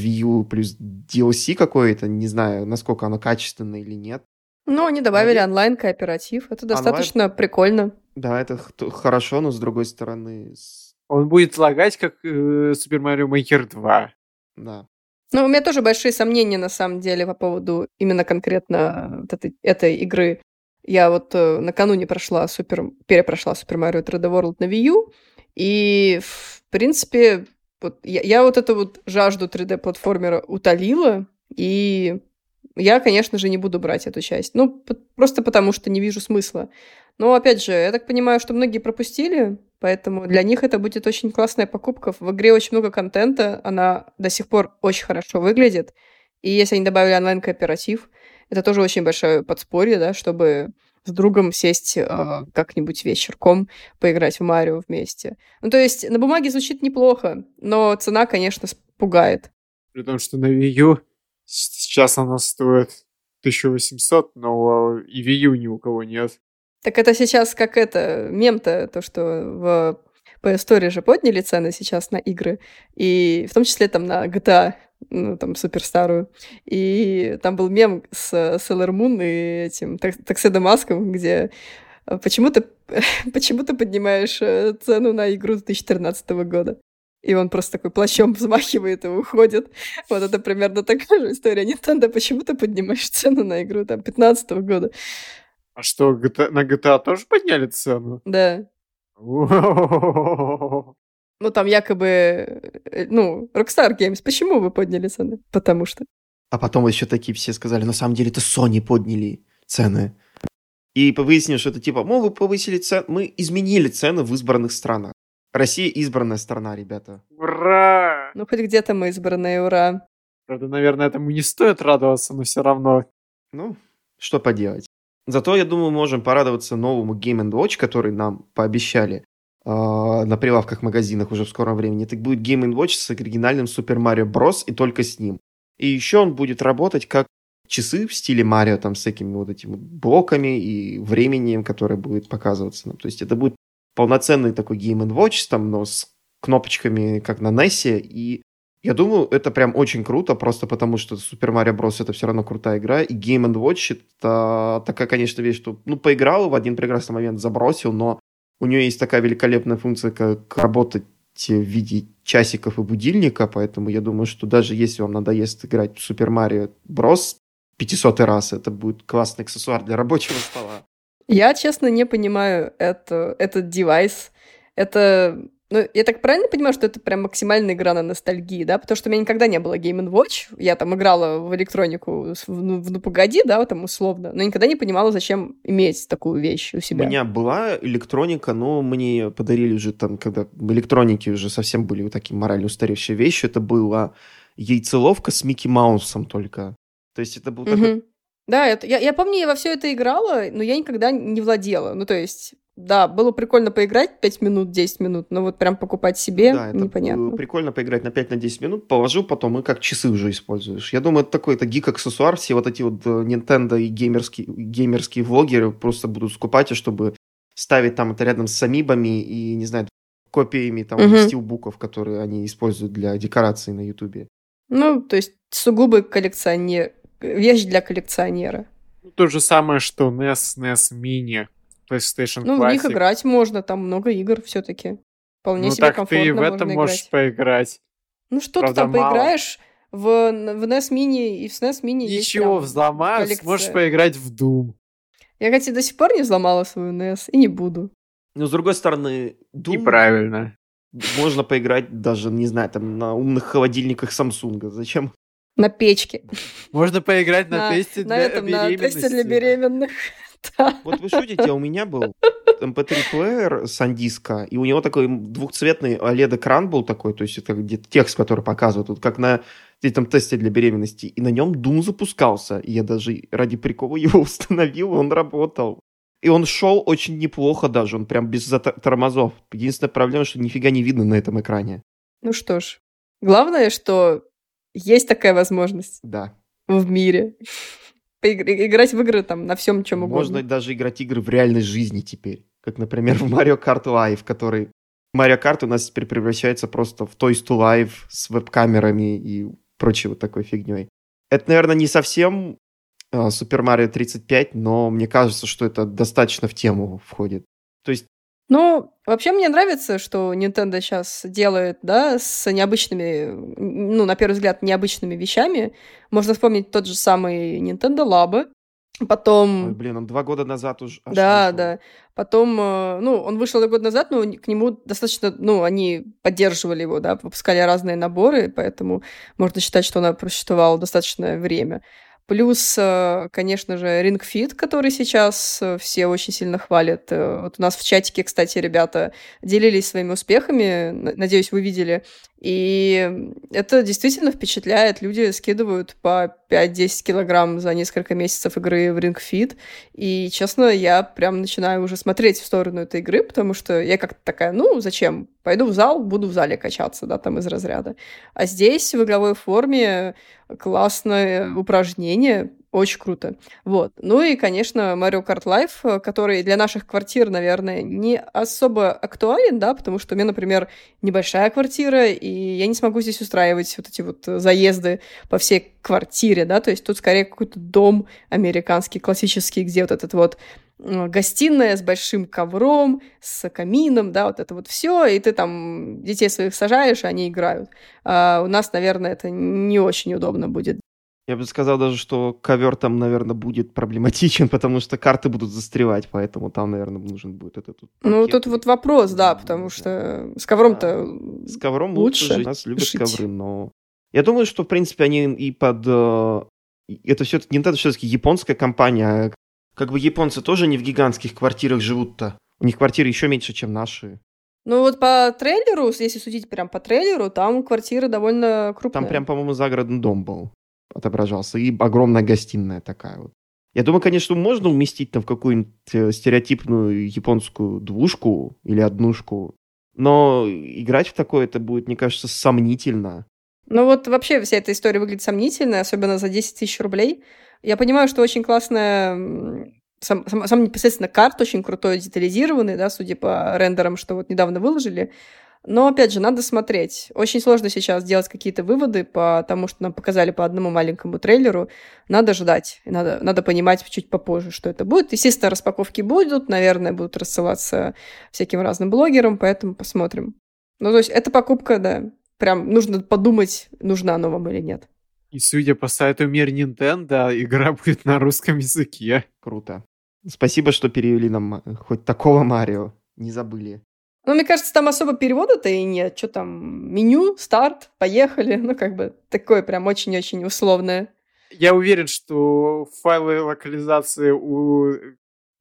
U плюс DLC какой-то, не знаю, насколько оно качественно или нет. Ну, они добавили онлайн-кооператив. Это достаточно прикольно. Да, это х- хорошо, но с другой стороны, с- Он будет лагать, как э, Super Mario Maker 2. да. Ну, у меня тоже большие сомнения, на самом деле, по поводу именно конкретно вот этой, этой игры. Я вот э, накануне прошла супер, перепрошла Super Mario 3D World на Wii U, и, в принципе, вот я, я вот эту вот жажду 3D-платформера утолила, и я, конечно же, не буду брать эту часть. Ну, просто потому что не вижу смысла. Но, опять же, я так понимаю, что многие пропустили, поэтому для них это будет очень классная покупка. В игре очень много контента, она до сих пор очень хорошо выглядит. И если они добавили онлайн-кооператив, это тоже очень большое подспорье, да, чтобы с другом сесть э, как-нибудь вечерком, поиграть в Марио вместе. Ну, то есть на бумаге звучит неплохо, но цена, конечно, пугает. При том, что на Wii U сейчас она стоит 1800, но и Wii U ни у кого нет. Так это сейчас как это, мем-то, то, что в PS Store же подняли цены сейчас на игры, и в том числе там на GTA ну, там, суперстарую. И там был мем с Sailor Moon и этим Такседо Маском, где э, почему ты, почему ты поднимаешь э, цену на игру 2013 года? И он просто такой плащом взмахивает и уходит. Вот это примерно такая же история. Nintendo, почему ты поднимаешь цену на игру там 15 года? А что, GTA, на GTA тоже подняли цену? Да. Ну, там якобы, э, ну, Rockstar Games. Почему вы подняли цены? Потому что. А потом еще такие все сказали, на самом деле это Sony подняли цены. И выяснилось, что это типа, мол, вы повысили цены, мы изменили цены в избранных странах. Россия избранная страна, ребята. Ура! Ну, хоть где-то мы избранные, ура. Правда, наверное, этому не стоит радоваться, но все равно. Ну, что поделать. Зато, я думаю, можем порадоваться новому Game Watch, который нам пообещали. А, на прилавках магазинах уже в скором времени. Это будет Game Watch с оригинальным Super Mario Bros. и только с ним. И еще он будет работать как часы в стиле Марио, там, с такими вот этими блоками и временем, которое будет показываться нам. То есть это будет полноценный такой Game Watch, там, но с кнопочками, как на NES, и я думаю, это прям очень круто, просто потому что Super Mario Bros. это все равно крутая игра, и Game Watch это такая, конечно, вещь, что, ну, поиграл в один прекрасный момент, забросил, но у нее есть такая великолепная функция, как работать в виде часиков и будильника, поэтому я думаю, что даже если вам надоест играть в Супер Марио Брос 500 раз, это будет классный аксессуар для рабочего стола. Я, честно, не понимаю это, этот девайс. Это ну, я так правильно понимаю, что это прям максимальная игра на ностальгии, да? Потому что у меня никогда не было Game Watch. Я там играла в электронику в, ну, в, ну погоди, да, там условно, но никогда не понимала, зачем иметь такую вещь у себя. У меня была электроника, но мне подарили уже там, когда электроники уже совсем были вот такие морально устаревшие вещи. Это была яйцеловка с Микки Маусом только. То есть это был угу. такой да, это, я, я помню, я во все это играла, но я никогда не владела. Ну, то есть, да, было прикольно поиграть 5 минут, 10 минут, но вот прям покупать себе да, это непонятно. прикольно поиграть на 5 на 10 минут, положил потом и как часы уже используешь. Я думаю, это такой это гик-аксессуар, все вот эти вот э, Nintendo и геймерские, геймерские влогеры просто будут скупать, чтобы ставить там это рядом с амибами и, не знаю, копиями там угу. стилбуков, которые они используют для декорации на Ютубе. Ну, то есть сугубо коллекционер, вещь для коллекционера. Ну, то же самое, что NES, NES Mini. PlayStation ну, Classic. в них играть можно, там много игр все-таки. Вполне ну, себе так комфортно ты в этом можешь играть. поиграть. Ну, что Правда, ты там мало. поиграешь? В, в NES Mini и в SNES Mini Ничего, есть взломаешь, коллекция. сможешь поиграть в Doom. Я, кстати, до сих пор не взломала свою NES и не буду. Но, с другой стороны, Doom... Неправильно. Можно поиграть даже, не знаю, там, на умных холодильниках Samsung. Зачем? На печке. Можно поиграть на, на тесте для на этом, беременности. На тесте для беременных. Вот вы шутите, а у меня был MP3-плеер Сандиска, и у него такой двухцветный OLED-экран был такой, то есть это где-то текст, который показывает, вот как на этом тесте для беременности, и на нем Doom запускался, и я даже ради прикола его установил, он работал. И он шел очень неплохо даже, он прям без тормозов. Единственная проблема, что нифига не видно на этом экране. Ну что ж, главное, что есть такая возможность. Да. В мире играть в игры там на всем, чем угодно. Можно даже играть игры в реальной жизни теперь. Как, например, в Mario Kart Live, который... Mario Kart у нас теперь превращается просто в Toys to Live с веб-камерами и прочей вот такой фигней. Это, наверное, не совсем uh, Super Mario 35, но мне кажется, что это достаточно в тему входит. То есть ну, вообще мне нравится, что Nintendo сейчас делает, да, с необычными, ну, на первый взгляд, необычными вещами. Можно вспомнить тот же самый Nintendo Labo, Потом... Ой, блин, он два года назад уже аж Да, вышел. да. Потом, э, ну, он вышел год назад, но к нему достаточно, ну, они поддерживали его, да, выпускали разные наборы, поэтому можно считать, что он просуществовал достаточное время. Плюс, э, конечно же, Ring Fit, который сейчас э, все очень сильно хвалят. Э, вот у нас в чатике, кстати, ребята делились своими успехами, надеюсь, вы видели. И это действительно впечатляет. Люди скидывают по 5-10 килограмм за несколько месяцев игры в Ring Fit. И, честно, я прям начинаю уже смотреть в сторону этой игры, потому что я как-то такая, ну, зачем? Пойду в зал, буду в зале качаться, да, там из разряда. А здесь в игровой форме классное упражнение, очень круто. Вот. Ну и, конечно, Mario Kart Life, который для наших квартир, наверное, не особо актуален, да, потому что у меня, например, небольшая квартира, и я не смогу здесь устраивать вот эти вот заезды по всей квартире, да, то есть тут скорее какой-то дом американский, классический, где вот этот вот гостиная с большим ковром, с камином, да, вот это вот все, и ты там детей своих сажаешь, и они играют. А у нас, наверное, это не очень удобно будет. Я бы сказал даже, что ковер там, наверное, будет проблематичен, потому что карты будут застревать, поэтому там, наверное, нужен будет этот вот Ну, тут вот вопрос, да, потому что с ковром-то да. С ковром лучше, лучше нас любят жить. ковры, но... Я думаю, что, в принципе, они и под... Э, это все-таки Nintendo все-таки японская компания. Как бы японцы тоже не в гигантских квартирах живут-то. У них квартиры еще меньше, чем наши. Ну вот по трейлеру, если судить прям по трейлеру, там квартиры довольно крупные. Там прям, по-моему, загородный дом был отображался, и огромная гостиная такая вот. Я думаю, конечно, можно уместить там в какую-нибудь э, стереотипную японскую двушку или однушку, но играть в такое это будет, мне кажется, сомнительно. Ну вот вообще вся эта история выглядит сомнительно, особенно за 10 тысяч рублей. Я понимаю, что очень классная сам, сам, сам непосредственно карт очень крутой, детализированный, да, судя по рендерам, что вот недавно выложили. Но, опять же, надо смотреть. Очень сложно сейчас делать какие-то выводы по тому, что нам показали по одному маленькому трейлеру. Надо ждать. Надо, надо понимать чуть попозже, что это будет. Естественно, распаковки будут. Наверное, будут рассылаться всяким разным блогерам, поэтому посмотрим. Ну, то есть, эта покупка, да, прям нужно подумать, нужна она вам или нет. И судя по сайту Мир Nintendo, игра будет на русском языке. Круто. Спасибо, что перевели нам хоть такого Марио. Не забыли. Ну, мне кажется, там особо перевода-то и нет. Что там, меню, старт, поехали. Ну, как бы такое прям очень-очень условное. Я уверен, что файлы локализации у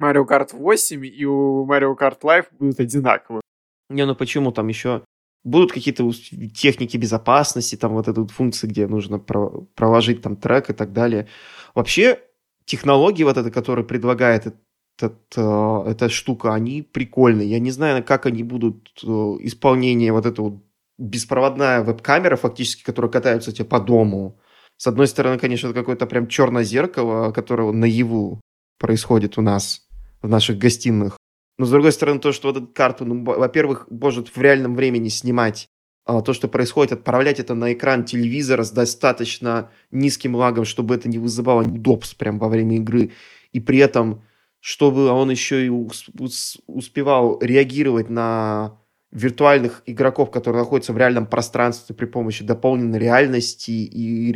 Mario Kart 8 и у Mario Kart Live будут одинаковые. Не, ну почему? Там еще будут какие-то техники безопасности, там вот эта вот функция, где нужно проложить там трек и так далее. Вообще, технологии вот это, которые предлагает этот, э, эта штука, они прикольные. Я не знаю, как они будут э, исполнение вот этого беспроводная веб-камера фактически, которая катается тебе по дому. С одной стороны, конечно, это какое-то прям черное зеркало, которое наяву происходит у нас в наших гостиных. Но с другой стороны, то, что вот эту карту, ну, во-первых, может в реальном времени снимать а, то, что происходит, отправлять это на экран телевизора с достаточно низким лагом, чтобы это не вызывало удобств прям во время игры. И при этом чтобы он еще и успевал реагировать на виртуальных игроков, которые находятся в реальном пространстве при помощи дополненной реальности, и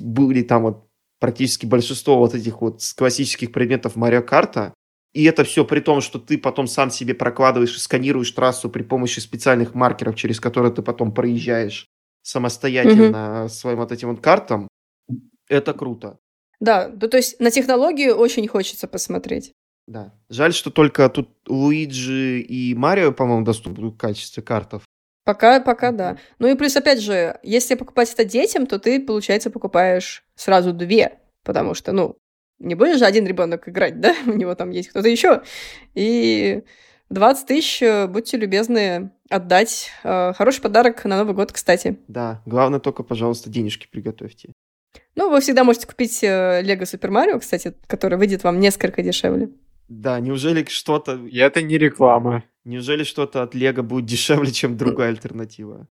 были там вот практически большинство вот этих вот классических предметов Марио Карта, и это все при том, что ты потом сам себе прокладываешь и сканируешь трассу при помощи специальных маркеров, через которые ты потом проезжаешь самостоятельно mm-hmm. своим вот этим вот картам. Это круто. Да, ну, то есть на технологию очень хочется посмотреть. Да. Жаль, что только тут Луиджи и Марио, по-моему, доступны в качестве картов. Пока, пока, да. Ну и плюс, опять же, если покупать это детям, то ты, получается, покупаешь сразу две, потому что, ну, не будешь же один ребенок играть, да? У него там есть кто-то еще. И 20 тысяч, э, будьте любезны, отдать. Э, хороший подарок на Новый год, кстати. Да, главное только, пожалуйста, денежки приготовьте. Ну, вы всегда можете купить Лего Супер Марио, кстати, который выйдет вам несколько дешевле. Да, неужели что-то... И это не реклама. Неужели что-то от Лего будет дешевле, чем другая альтернатива?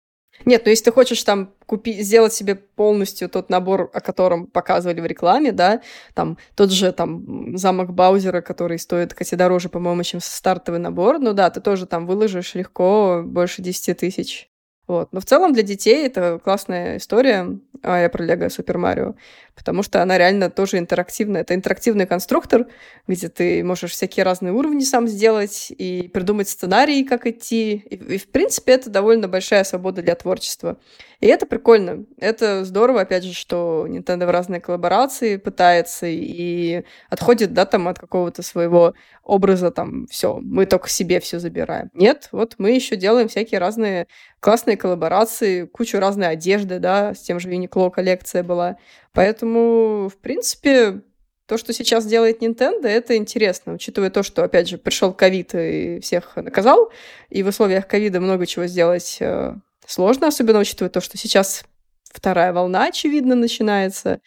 Нет, ну если ты хочешь там купить, сделать себе полностью тот набор, о котором показывали в рекламе, да, там тот же там замок Баузера, который стоит, кстати, дороже, по-моему, чем стартовый набор, ну да, ты тоже там выложишь легко больше 10 тысяч. Вот. Но в целом для детей это классная история, а я про Лего Супер Марио, потому что она реально тоже интерактивная. Это интерактивный конструктор, где ты можешь всякие разные уровни сам сделать и придумать сценарий, как идти. И, и в принципе, это довольно большая свобода для творчества. И это прикольно. Это здорово, опять же, что Nintendo в разные коллаборации пытается и отходит, да, там от какого-то своего образа, там, все, мы только себе все забираем. Нет, вот мы еще делаем всякие разные классные коллаборации, кучу разной одежды, да, с тем же Uniqlo коллекция была. Поэтому, в принципе, то, что сейчас делает Nintendo, это интересно, учитывая то, что, опять же, пришел ковид и всех наказал, и в условиях ковида много чего сделать э, сложно, особенно учитывая то, что сейчас вторая волна, очевидно, начинается.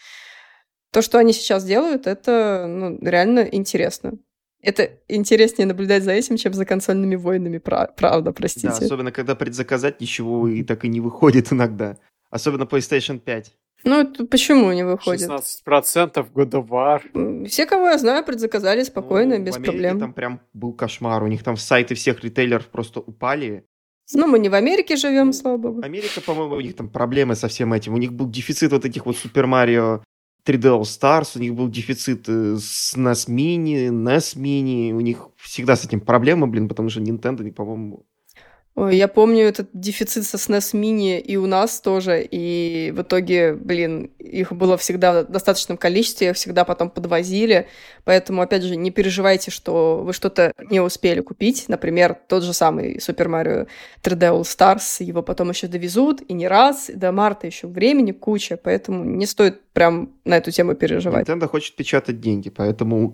То, что они сейчас делают, это ну, реально интересно. Это интереснее наблюдать за этим, чем за консольными войнами, правда, простите. Да, особенно когда предзаказать ничего и так и не выходит иногда. Особенно PlayStation 5. Ну, это почему не выходит? 16% годовар. Все, кого я знаю, предзаказали спокойно, ну, без в Америке проблем. там прям был кошмар. У них там сайты всех ритейлеров просто упали. Ну, мы не в Америке живем, ну, слава богу. Америка, по-моему, у них там проблемы со всем этим. У них был дефицит вот этих вот Супер Марио 3D All Stars, у них был дефицит э, с NES Mini, NES Mini, у них всегда с этим проблемы, блин, потому что Nintendo, по-моему, Ой, я помню этот дефицит со SNES Mini и у нас тоже, и в итоге, блин, их было всегда в достаточном количестве, их всегда потом подвозили, поэтому, опять же, не переживайте, что вы что-то не успели купить, например, тот же самый Super Mario 3D All Stars, его потом еще довезут, и не раз, и до марта еще времени куча, поэтому не стоит прям на эту тему переживать. Nintendo хочет печатать деньги, поэтому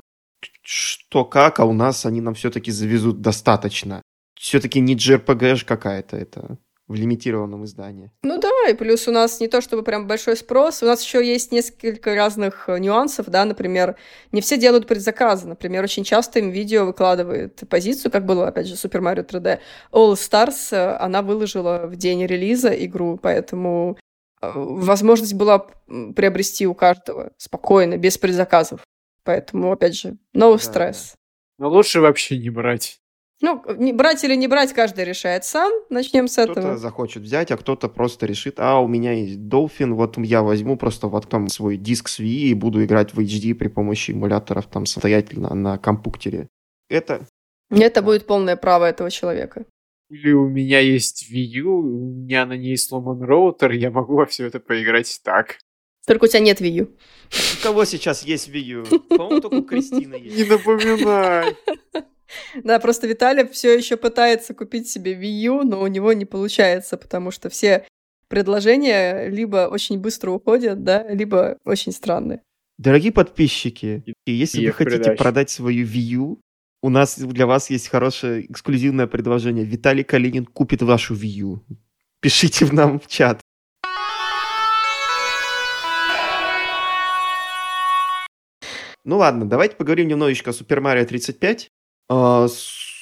что как, а у нас они нам все-таки завезут достаточно все-таки не JRPG какая-то, это в лимитированном издании. Ну да, и плюс у нас не то чтобы прям большой спрос, у нас еще есть несколько разных э, нюансов, да, например, не все делают предзаказы, например, очень часто им видео выкладывает позицию, как было, опять же, Super Mario 3D. All Stars, э, она выложила в день релиза игру, поэтому э, возможность была приобрести у каждого спокойно, без предзаказов. Поэтому, опять же, no да, стресс. Да. Но лучше вообще не брать. Ну, не брать или не брать, каждый решает сам. Начнем с кто-то этого. Кто-то захочет взять, а кто-то просто решит, а, у меня есть Dolphin, вот я возьму просто вот там свой диск с и буду играть в HD при помощи эмуляторов там самостоятельно на компьютере. Это... Это будет полное право этого человека. Или у меня есть Wii U, у меня на ней сломан роутер, я могу во все это поиграть так. Только у тебя нет Wii U. У кого сейчас есть Wii U? По-моему, только у Кристины есть. Не напоминай. Да, просто Виталий все еще пытается купить себе Wii U, но у него не получается, потому что все предложения либо очень быстро уходят, да, либо очень странные. Дорогие подписчики, если вы хотите передач. продать свою Wii U, у нас для вас есть хорошее эксклюзивное предложение. Виталий Калинин купит вашу Wii U. Пишите в нам в чат. Ну ладно, давайте поговорим немножечко о Super Mario 35.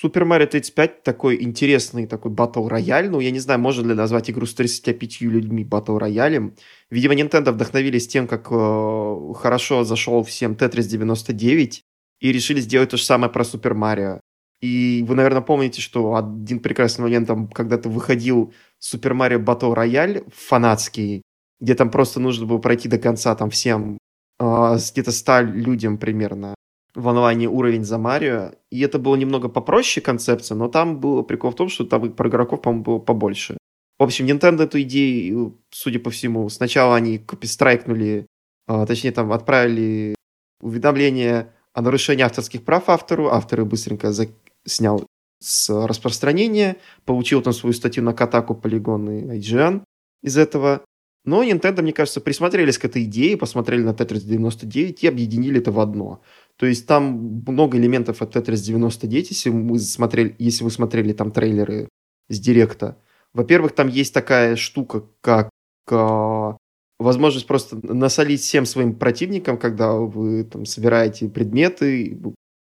Супер Марио 35 такой интересный такой батл рояль. Ну, я не знаю, можно ли назвать игру с 35 людьми батл роялем. Видимо, Nintendo вдохновились тем, как э, хорошо зашел всем Tetris 99 и решили сделать то же самое про Супер Марио. И вы, наверное, помните, что один прекрасный момент, там, когда-то выходил Супер Марио Батл Рояль фанатский, где там просто нужно было пройти до конца там всем, э, где-то 100 людям примерно в онлайне уровень за Марио, и это было немного попроще концепция, но там был прикол в том, что там про игроков, по-моему, было побольше. В общем, Nintendo эту идею, судя по всему, сначала они копистрайкнули, а, точнее, там отправили уведомление о нарушении авторских прав автору, автор быстренько за... снял с распространения, получил там свою статью на Катаку, Polygon и IGN из этого. Но Nintendo, мне кажется, присмотрелись к этой идее, посмотрели на Tetris 99 и объединили это в одно. То есть там много элементов от Tetris 99, если мы смотрели, если вы смотрели там трейлеры с директа. Во-первых, там есть такая штука, как э, возможность просто насолить всем своим противникам, когда вы там собираете предметы,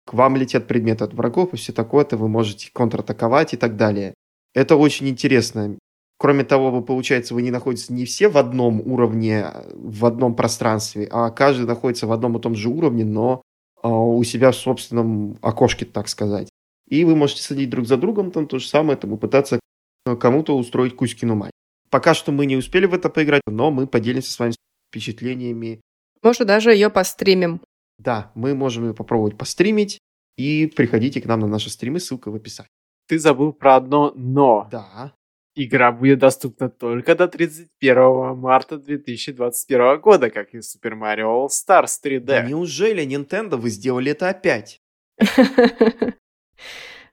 к вам летят предметы от врагов и все такое-то, вы можете контратаковать и так далее. Это очень интересно. Кроме того, вы, получается, вы не находитесь не все в одном уровне, в одном пространстве, а каждый находится в одном и том же уровне, но а, у себя в собственном окошке, так сказать. И вы можете садить друг за другом там то же самое, там, и пытаться кому-то устроить Кузькину мать. Пока что мы не успели в это поиграть, но мы поделимся с вами впечатлениями. Может, даже ее постримим. Да, мы можем ее попробовать постримить. И приходите к нам на наши стримы, ссылка в описании. Ты забыл про одно «но». Да. Игра будет доступна только до 31 марта 2021 года, как и Super Mario All Stars 3D. Да неужели, Nintendo, вы сделали это опять?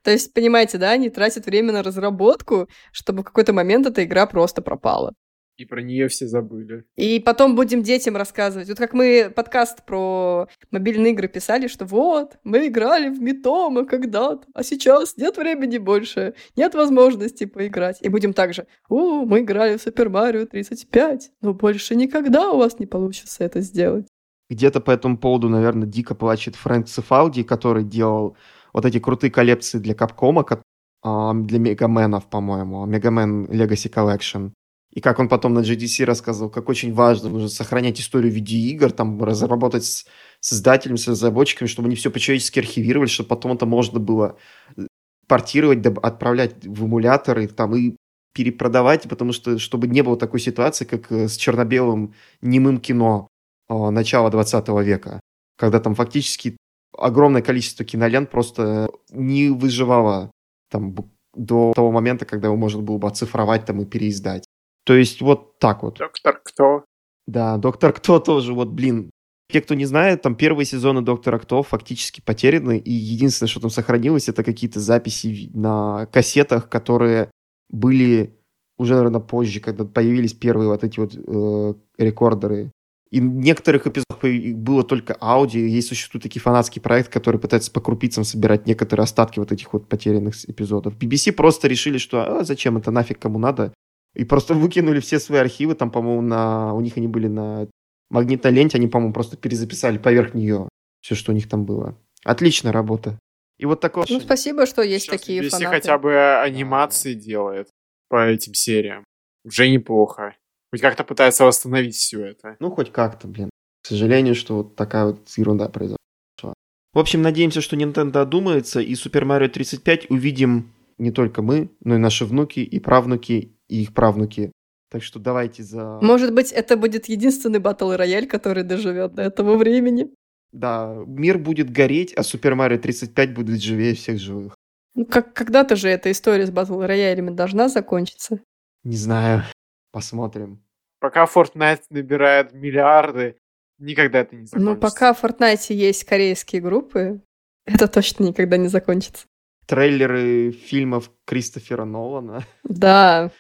То есть, понимаете, да, они тратят время на разработку, чтобы в какой-то момент эта игра просто пропала. И про нее все забыли. И потом будем детям рассказывать. Вот как мы подкаст про мобильные игры писали, что вот, мы играли в Митома когда-то, а сейчас нет времени больше, нет возможности поиграть. И будем также, о, мы играли в Супер Марио 35, но больше никогда у вас не получится это сделать. Где-то по этому поводу, наверное, дико плачет Фрэнк Цефалди, который делал вот эти крутые коллекции для Капкома, для Мегаменов, по-моему, Мегамен Legacy Collection. И как он потом на GDC рассказывал, как очень важно нужно сохранять историю видеоигр, там, разработать с создателями, с разработчиками, чтобы они все по-человечески архивировали, чтобы потом это можно было э, портировать, отправлять в эмуляторы там, и перепродавать, потому что чтобы не было такой ситуации, как э, с черно-белым немым кино э, начала 20 века, когда там фактически огромное количество кинолент просто не выживало там до того момента, когда его можно было бы оцифровать там и переиздать. То есть вот так вот. Доктор Кто. Да, Доктор Кто тоже, вот, блин. Те, кто не знает, там первые сезоны Доктора Кто фактически потеряны, и единственное, что там сохранилось, это какие-то записи на кассетах, которые были уже, наверное, позже, когда появились первые вот эти вот э, рекордеры. И в некоторых эпизодах было только аудио. Есть существует такие фанатский проект, который пытается по крупицам собирать некоторые остатки вот этих вот потерянных эпизодов. BBC просто решили, что а, зачем это нафиг кому надо. И просто выкинули все свои архивы, там, по-моему, на... у них они были на магнитной ленте, они, по-моему, просто перезаписали поверх нее все, что у них там было. Отличная работа. И вот такое... Ну, спасибо, что есть Сейчас такие Если фанаты. хотя бы анимации делает по этим сериям, уже неплохо. Хоть как-то пытается восстановить все это. Ну, хоть как-то, блин. К сожалению, что вот такая вот ерунда произошла. В общем, надеемся, что Nintendo одумается, и Super Mario 35 увидим не только мы, но и наши внуки и правнуки, и их правнуки. Так что давайте за... Может быть, это будет единственный батл рояль, который доживет до этого времени. Да, мир будет гореть, а Супер Марио 35 будет живее всех живых. Ну, как, когда-то же эта история с батл роялями должна закончиться. Не знаю. Посмотрим. Пока Fortnite набирает миллиарды, никогда это не закончится. Ну, пока в Fortnite есть корейские группы, это точно никогда не закончится. Трейлеры фильмов Кристофера Нолана. Да,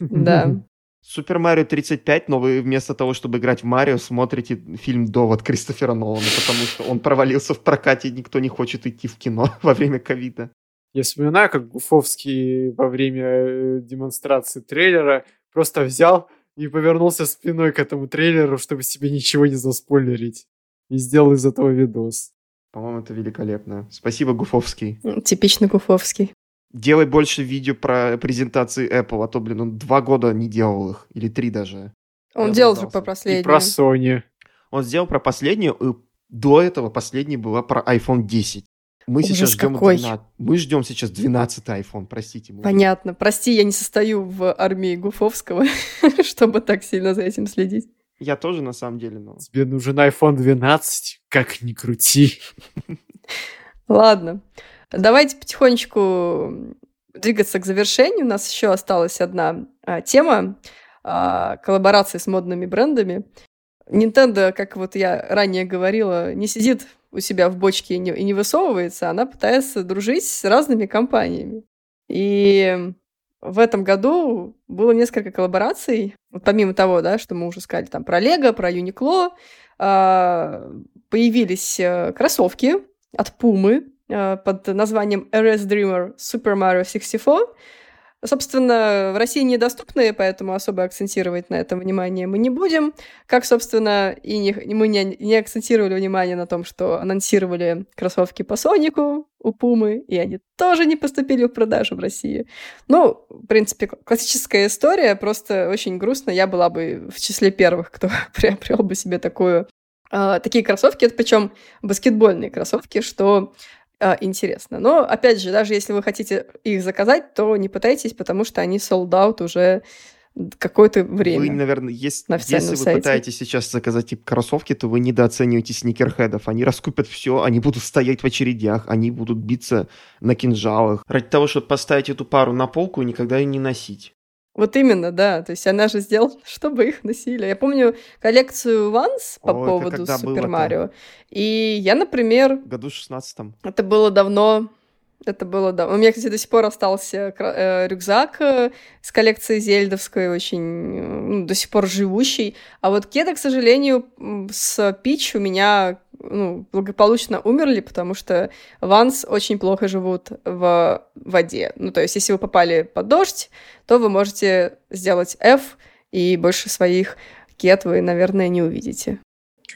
да. Супер Марио 35, но вы вместо того, чтобы играть в Марио, смотрите фильм «Довод» Кристофера Нолана, потому что он провалился в прокате, и никто не хочет идти в кино во время ковида. Я вспоминаю, как Гуфовский во время э, демонстрации трейлера просто взял и повернулся спиной к этому трейлеру, чтобы себе ничего не заспойлерить. И сделал из этого видос. По-моему, это великолепно. Спасибо, Гуфовский. Типично Гуфовский. Делай больше видео про презентации Apple, а то, блин, он два года не делал их. Или три даже. Он Я делал же по последнему. И про Sony. Он сделал про последнюю, и до этого последняя была про iPhone 10. Мы Ужас сейчас ждем какой. 12. Мы ждем сейчас 12 iPhone, простите. Мы... Понятно. Прости, я не состою в армии Гуфовского, чтобы так сильно за этим следить. Я тоже, на самом деле, но... Тебе нужен iPhone 12, как ни крути. Ладно. Давайте потихонечку двигаться к завершению. У нас еще осталась одна а, тема а, коллаборации с модными брендами. Nintendo, как вот я ранее говорила, не сидит у себя в бочке и не, и не высовывается, она пытается дружить с разными компаниями. И в этом году было несколько коллабораций. Вот помимо того, да, что мы уже сказали там про Лего, про Юникло, появились э, кроссовки от Пумы под названием RS Dreamer Super Mario 64. Собственно, в России недоступны, поэтому особо акцентировать на этом внимание мы не будем. Как, собственно, и не, мы не, не акцентировали внимание на том, что анонсировали кроссовки по Сонику у Пумы, и они тоже не поступили в продажу в России. Ну, в принципе, классическая история, просто очень грустно. Я была бы в числе первых, кто приобрел бы себе такую Uh, такие кроссовки, это причем баскетбольные кроссовки, что а, интересно. Но, опять же, даже если вы хотите их заказать, то не пытайтесь, потому что они sold out уже какое-то время. Вы, наверное, если, если вы сайте. пытаетесь сейчас заказать типа, кроссовки, то вы недооцениваете сникерхедов. Они раскупят все, они будут стоять в очередях, они будут биться на кинжалах. Ради того, чтобы поставить эту пару на полку и никогда ее не носить. Вот именно, да. То есть она же сделала, чтобы их носили. Я помню коллекцию Ванс по Ой, поводу Супер Марио. И я, например... В году 16-м. Это было давно, это было, да. У меня, кстати, до сих пор остался э, рюкзак э, с коллекции Зельдовской, очень ну, до сих пор живущий. А вот кеды, к сожалению, с Пич у меня ну, благополучно умерли, потому что ванс очень плохо живут в воде. Ну, то есть, если вы попали под дождь, то вы можете сделать F, и больше своих кед вы, наверное, не увидите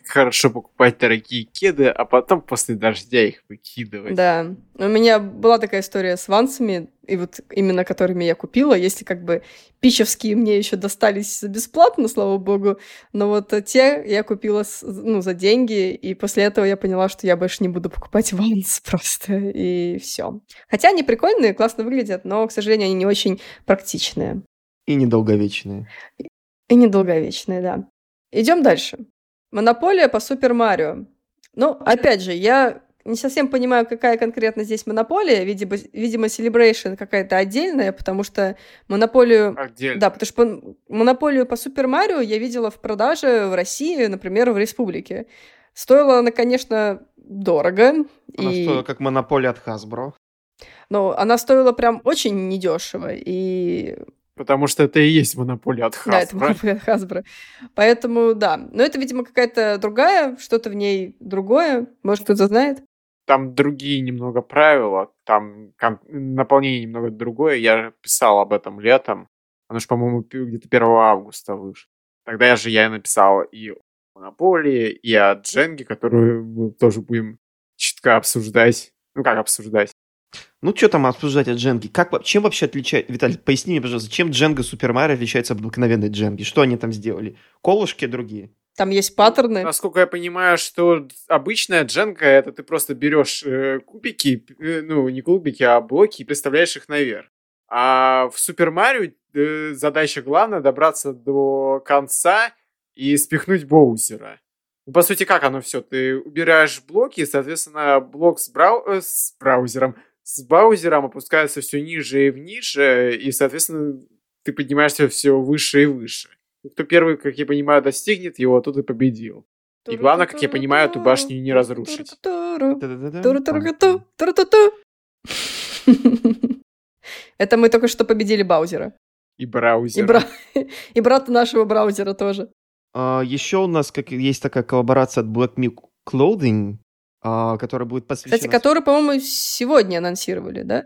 хорошо покупать дорогие кеды, а потом после дождя их выкидывать. Да. У меня была такая история с вансами, и вот именно которыми я купила, если как бы пичевские мне еще достались бесплатно, слава богу, но вот те я купила ну, за деньги, и после этого я поняла, что я больше не буду покупать ванс просто, и все. Хотя они прикольные, классно выглядят, но, к сожалению, они не очень практичные. И недолговечные. И недолговечные, да. Идем дальше. Монополия по Супер Марио. Ну, опять же, я не совсем понимаю, какая конкретно здесь монополия. Видимо, видимо Celebration какая-то отдельная, потому что монополию... Отдельно. Да, потому что монополию по Супер Марио я видела в продаже в России, например, в Республике. Стоила она, конечно, дорого. Она и... стоила как монополия от Hasbro. Но она стоила прям очень недешево. И Потому что это и есть монополия от Hasbro. Да, это монополия от Hasbro. Поэтому, да. Но это, видимо, какая-то другая, что-то в ней другое. Может, кто-то знает? Там другие немного правила, там наполнение немного другое. Я писал об этом летом. Оно же, по-моему, где-то 1 августа вышло. Тогда я же я написал и о монополии, и о Дженге, которую мы тоже будем чутка обсуждать. Ну, как обсуждать? Ну, что там обсуждать от Дженги? Как, чем вообще отличается... Виталий, поясни мне, пожалуйста, чем Дженга Супер Марио отличается от обыкновенной Дженги? Что они там сделали? Колышки другие? Там есть паттерны. Насколько я понимаю, что обычная дженка это ты просто берешь э, кубики, э, ну не кубики, а блоки и представляешь их наверх. А в Супер Марио э, задача главная добраться до конца и спихнуть Боузера. Ну, по сути, как оно все? Ты убираешь блоки, соответственно, блок с, брау... э, с браузером, с браузером опускается все ниже и ниже, и, соответственно, ты поднимаешься все выше и выше. И кто первый, как я понимаю, достигнет его, тот и победил. И главное, как я понимаю, эту башню не разрушить. Это мы только что победили Баузера. И браузера. И, бра... и брата нашего браузера тоже. А, еще у нас как есть такая коллаборация от Black Milk Clothing, которая будет посвящена... Кстати, которую, по-моему, сегодня анонсировали, да?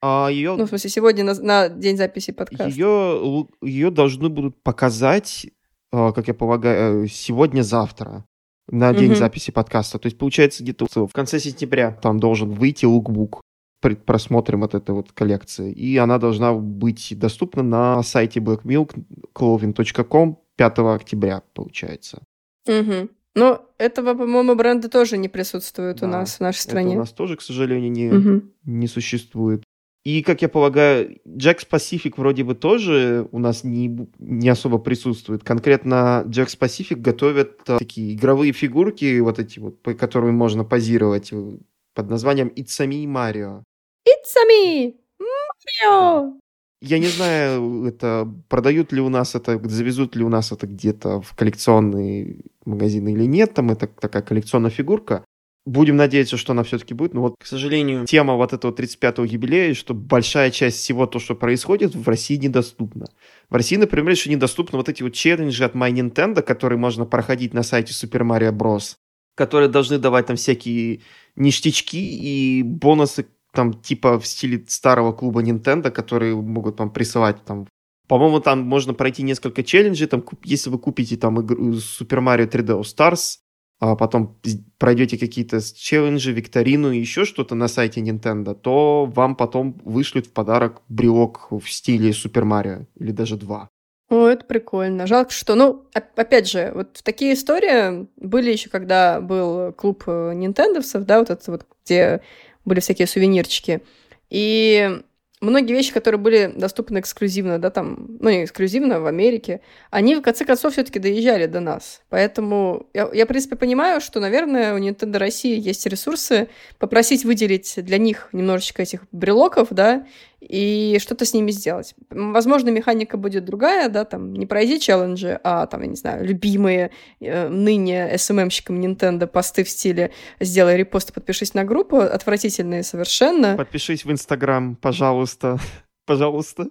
А ее... Ну, в смысле, сегодня на, на день записи подкаста. Ее, ее должны будут показать, а, как я полагаю, сегодня-завтра на день угу. записи подкаста. То есть, получается, где-то в конце сентября там должен выйти лукбук пред просмотром от этой вот коллекции. И она должна быть доступна на сайте blackmilkclothing.com 5 октября, получается. Угу. Но этого, по-моему, бренда тоже не присутствует да, у нас в нашей стране. У нас тоже, к сожалению, не, угу. не существует. И, как я полагаю, Jax Pacific вроде бы тоже у нас не, не особо присутствует. Конкретно Jax Pacific готовят э, такие игровые фигурки, вот эти вот, по которым можно позировать э, под названием It's Me Mario. It's Me Mario! Я не знаю, это продают ли у нас это, завезут ли у нас это где-то в коллекционные магазины или нет. Там это такая коллекционная фигурка. Будем надеяться, что она все-таки будет. Но вот, к сожалению, тема вот этого 35-го юбилея, что большая часть всего то, что происходит, в России недоступна. В России, например, еще недоступны вот эти вот челленджи от My Nintendo, которые можно проходить на сайте Super Mario Bros., которые должны давать там всякие ништячки и бонусы там типа в стиле старого клуба Nintendo, которые могут вам присылать там по-моему, там можно пройти несколько челленджей, там, если вы купите там игру Super Mario 3D All Stars, а потом пройдете какие-то челленджи, викторину и еще что-то на сайте Nintendo, то вам потом вышлют в подарок брелок в стиле Super Mario или даже два. О, это прикольно. Жалко, что, ну, опять же, вот такие истории были еще, когда был клуб э, нинтендовцев, да, вот это вот, где были всякие сувенирчики. И многие вещи, которые были доступны эксклюзивно, да, там, ну, не эксклюзивно в Америке, они в конце концов все-таки доезжали до нас. Поэтому я, я, в принципе, понимаю, что, наверное, у Nintendo России есть ресурсы попросить выделить для них немножечко этих брелоков, да, и что-то с ними сделать. Возможно, механика будет другая, да, там, не пройди челленджи, а, там, я не знаю, любимые э, ныне SMM-щикам Nintendo посты в стиле «сделай репост и подпишись на группу», отвратительные совершенно. Подпишись в Инстаграм, пожалуйста, пожалуйста.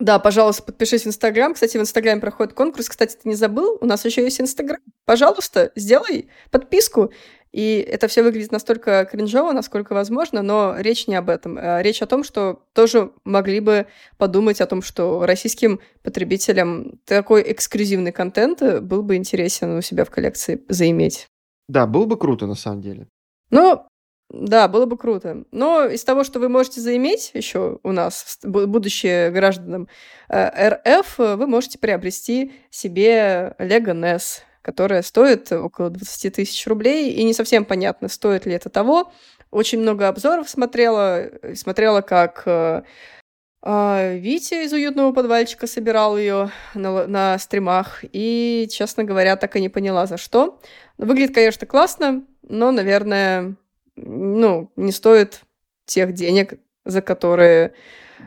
Да, пожалуйста, подпишись в Инстаграм. Кстати, в Инстаграме проходит конкурс. Кстати, ты не забыл? У нас еще есть Инстаграм. Пожалуйста, сделай подписку. И это все выглядит настолько кринжово, насколько возможно, но речь не об этом. А речь о том, что тоже могли бы подумать о том, что российским потребителям такой эксклюзивный контент был бы интересен у себя в коллекции заиметь. Да, было бы круто на самом деле. Ну, да, было бы круто. Но из того, что вы можете заиметь еще у нас, будущие гражданам э, РФ, вы можете приобрести себе Lego NES которая стоит около 20 тысяч рублей, и не совсем понятно, стоит ли это того. Очень много обзоров смотрела, смотрела, как э, э, Витя из уютного подвальчика собирал ее на, на стримах, и, честно говоря, так и не поняла, за что. Выглядит, конечно, классно, но, наверное, ну, не стоит тех денег, за которые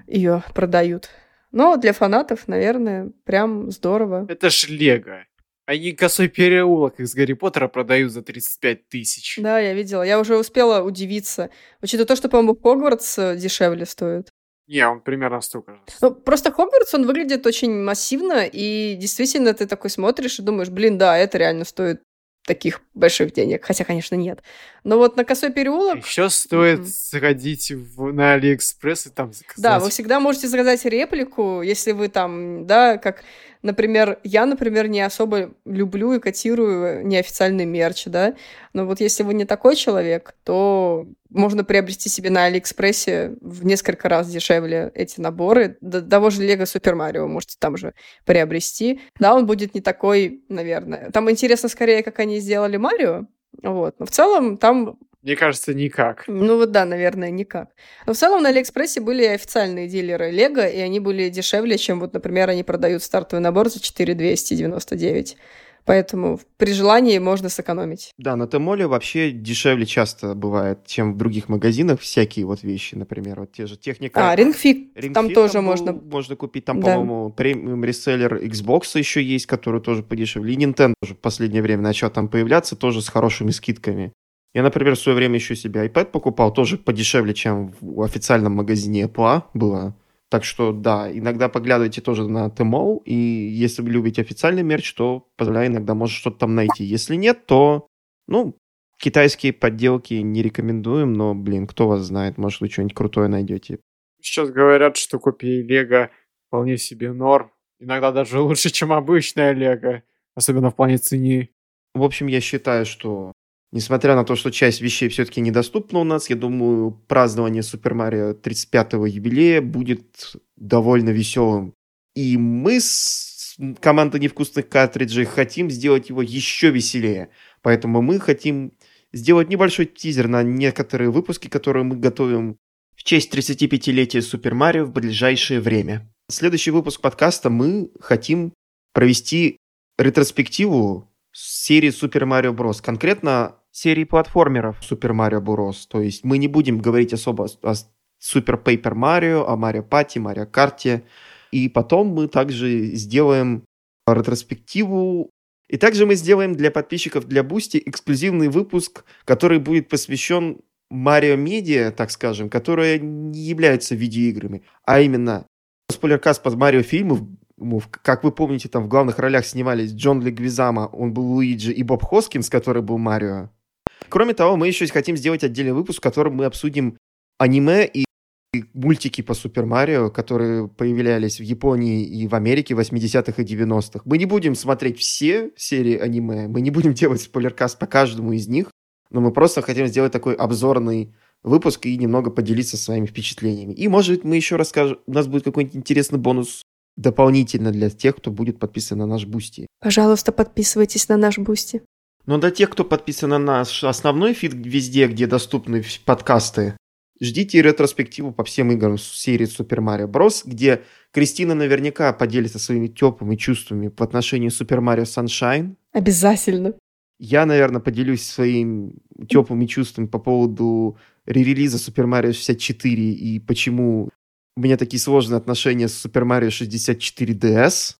ее продают. Но для фанатов, наверное, прям здорово. Это ж Лего. Они косой переулок из Гарри Поттера продают за 35 тысяч. Да, я видела. Я уже успела удивиться. Учитывая то, что, по-моему, Хогвартс э, дешевле стоит. Не, он примерно столько же. Ну, просто Хогвартс, он выглядит очень массивно, и действительно ты такой смотришь и думаешь, блин, да, это реально стоит таких больших денег. Хотя, конечно, нет. Но вот на Косой переулок... Еще стоит mm-hmm. сходить в, на Алиэкспресс и там заказать. Да, вы всегда можете заказать реплику, если вы там, да, как Например, я, например, не особо люблю и котирую неофициальный мерч, да, но вот если вы не такой человек, то можно приобрести себе на Алиэкспрессе в несколько раз дешевле эти наборы. До того же Лего Супер Марио можете там же приобрести. Да, он будет не такой, наверное. Там интересно скорее, как они сделали Марио, вот. Но в целом там мне кажется, никак. Ну вот да, наверное, никак. Но в целом на Алиэкспрессе были официальные дилеры Лего, и они были дешевле, чем вот, например, они продают стартовый набор за 4299. Поэтому при желании можно сэкономить. Да, на Тмоле вообще дешевле часто бывает, чем в других магазинах всякие вот вещи, например, вот те же техника. А, Рингфик, там тоже там можно. Можно купить, там, да. по-моему, премиум реселлер Xbox еще есть, который тоже подешевле. И Nintendo тоже в последнее время начал там появляться, тоже с хорошими скидками. Я, например, в свое время еще себе iPad покупал, тоже подешевле, чем в официальном магазине Apple было. Так что, да, иногда поглядывайте тоже на Tmall, и если вы любите официальный мерч, то, позволяю, иногда может что-то там найти. Если нет, то, ну, китайские подделки не рекомендуем, но, блин, кто вас знает, может, вы что-нибудь крутое найдете. Сейчас говорят, что копии Лего вполне себе норм. Иногда даже лучше, чем обычная Лего, особенно в плане цены. В общем, я считаю, что Несмотря на то, что часть вещей все-таки недоступна у нас, я думаю, празднование Супер Марио 35-го юбилея будет довольно веселым. И мы с командой невкусных картриджей хотим сделать его еще веселее. Поэтому мы хотим сделать небольшой тизер на некоторые выпуски, которые мы готовим в честь 35-летия Супер Марио в ближайшее время. Следующий выпуск подкаста мы хотим провести ретроспективу серии Супер Марио Брос. Конкретно серии платформеров Super Mario Bros. То есть мы не будем говорить особо о Super Paper Mario, о Mario Party, Mario Kart. И потом мы также сделаем ретроспективу. И также мы сделаем для подписчиков для Бусти эксклюзивный выпуск, который будет посвящен Mario Media, так скажем, которые не являются видеоиграми, а именно спойлеркаст под Марио фильмов, как вы помните, там в главных ролях снимались Джон Легвизама, он был Луиджи, и Боб Хоскинс, который был Марио. Кроме того, мы еще хотим сделать отдельный выпуск, в котором мы обсудим аниме и мультики по Супер Марио, которые появлялись в Японии и в Америке в 80-х и 90-х. Мы не будем смотреть все серии аниме, мы не будем делать спойлеркаст по каждому из них, но мы просто хотим сделать такой обзорный выпуск и немного поделиться своими впечатлениями. И, может быть, мы еще расскажем, у нас будет какой-нибудь интересный бонус дополнительно для тех, кто будет подписан на наш Бусти. Пожалуйста, подписывайтесь на наш Бусти. Но для тех, кто подписан на наш основной feed везде, где доступны подкасты, Ждите ретроспективу по всем играм серии Super Mario Bros., где Кристина наверняка поделится своими теплыми чувствами по отношению к Super Mario Sunshine. Обязательно. Я, наверное, поделюсь своими теплыми чувствами по поводу ререлиза Super Mario 64 и почему у меня такие сложные отношения с Super Mario 64 DS.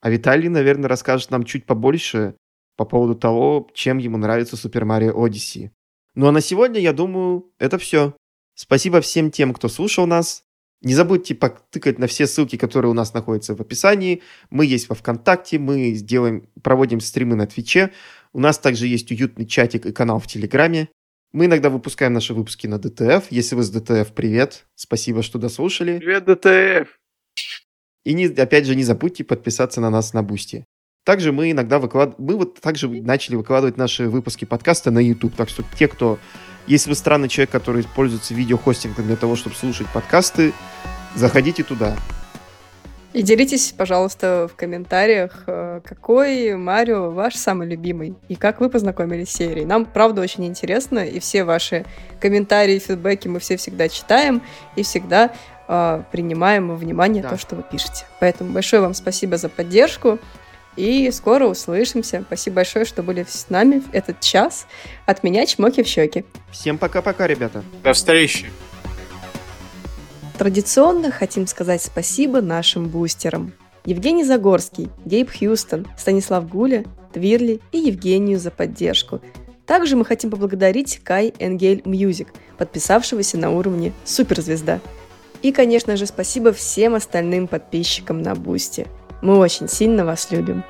А Виталий, наверное, расскажет нам чуть побольше по поводу того, чем ему нравится Super Mario Odyssey. Ну а на сегодня, я думаю, это все. Спасибо всем тем, кто слушал нас. Не забудьте потыкать на все ссылки, которые у нас находятся в описании. Мы есть во ВКонтакте, мы сделаем, проводим стримы на Твиче. У нас также есть уютный чатик и канал в Телеграме. Мы иногда выпускаем наши выпуски на DTF. Если вы с DTF, привет. Спасибо, что дослушали. Привет, DTF. И не, опять же, не забудьте подписаться на нас на Boosty. Также мы иногда выкладываем... Мы вот также начали выкладывать наши выпуски подкаста на YouTube. Так что те, кто... Если вы странный человек, который используется видеохостингом для того, чтобы слушать подкасты, заходите туда. И делитесь, пожалуйста, в комментариях, э, какой Марио ваш самый любимый и как вы познакомились с серией. Нам, правда, очень интересно, и все ваши комментарии, фидбэки мы все всегда читаем и всегда э, принимаем во внимание да. то, что вы пишете. Поэтому большое вам спасибо за поддержку. И скоро услышимся. Спасибо большое, что были с нами в этот час. От меня чмоки в щеки. Всем пока-пока, ребята. До встречи. Традиционно хотим сказать спасибо нашим бустерам. Евгений Загорский, Гейб Хьюстон, Станислав Гуля, Твирли и Евгению за поддержку. Также мы хотим поблагодарить Kai Engel Music, подписавшегося на уровне суперзвезда. И, конечно же, спасибо всем остальным подписчикам на Boosty. Мы очень сильно вас любим.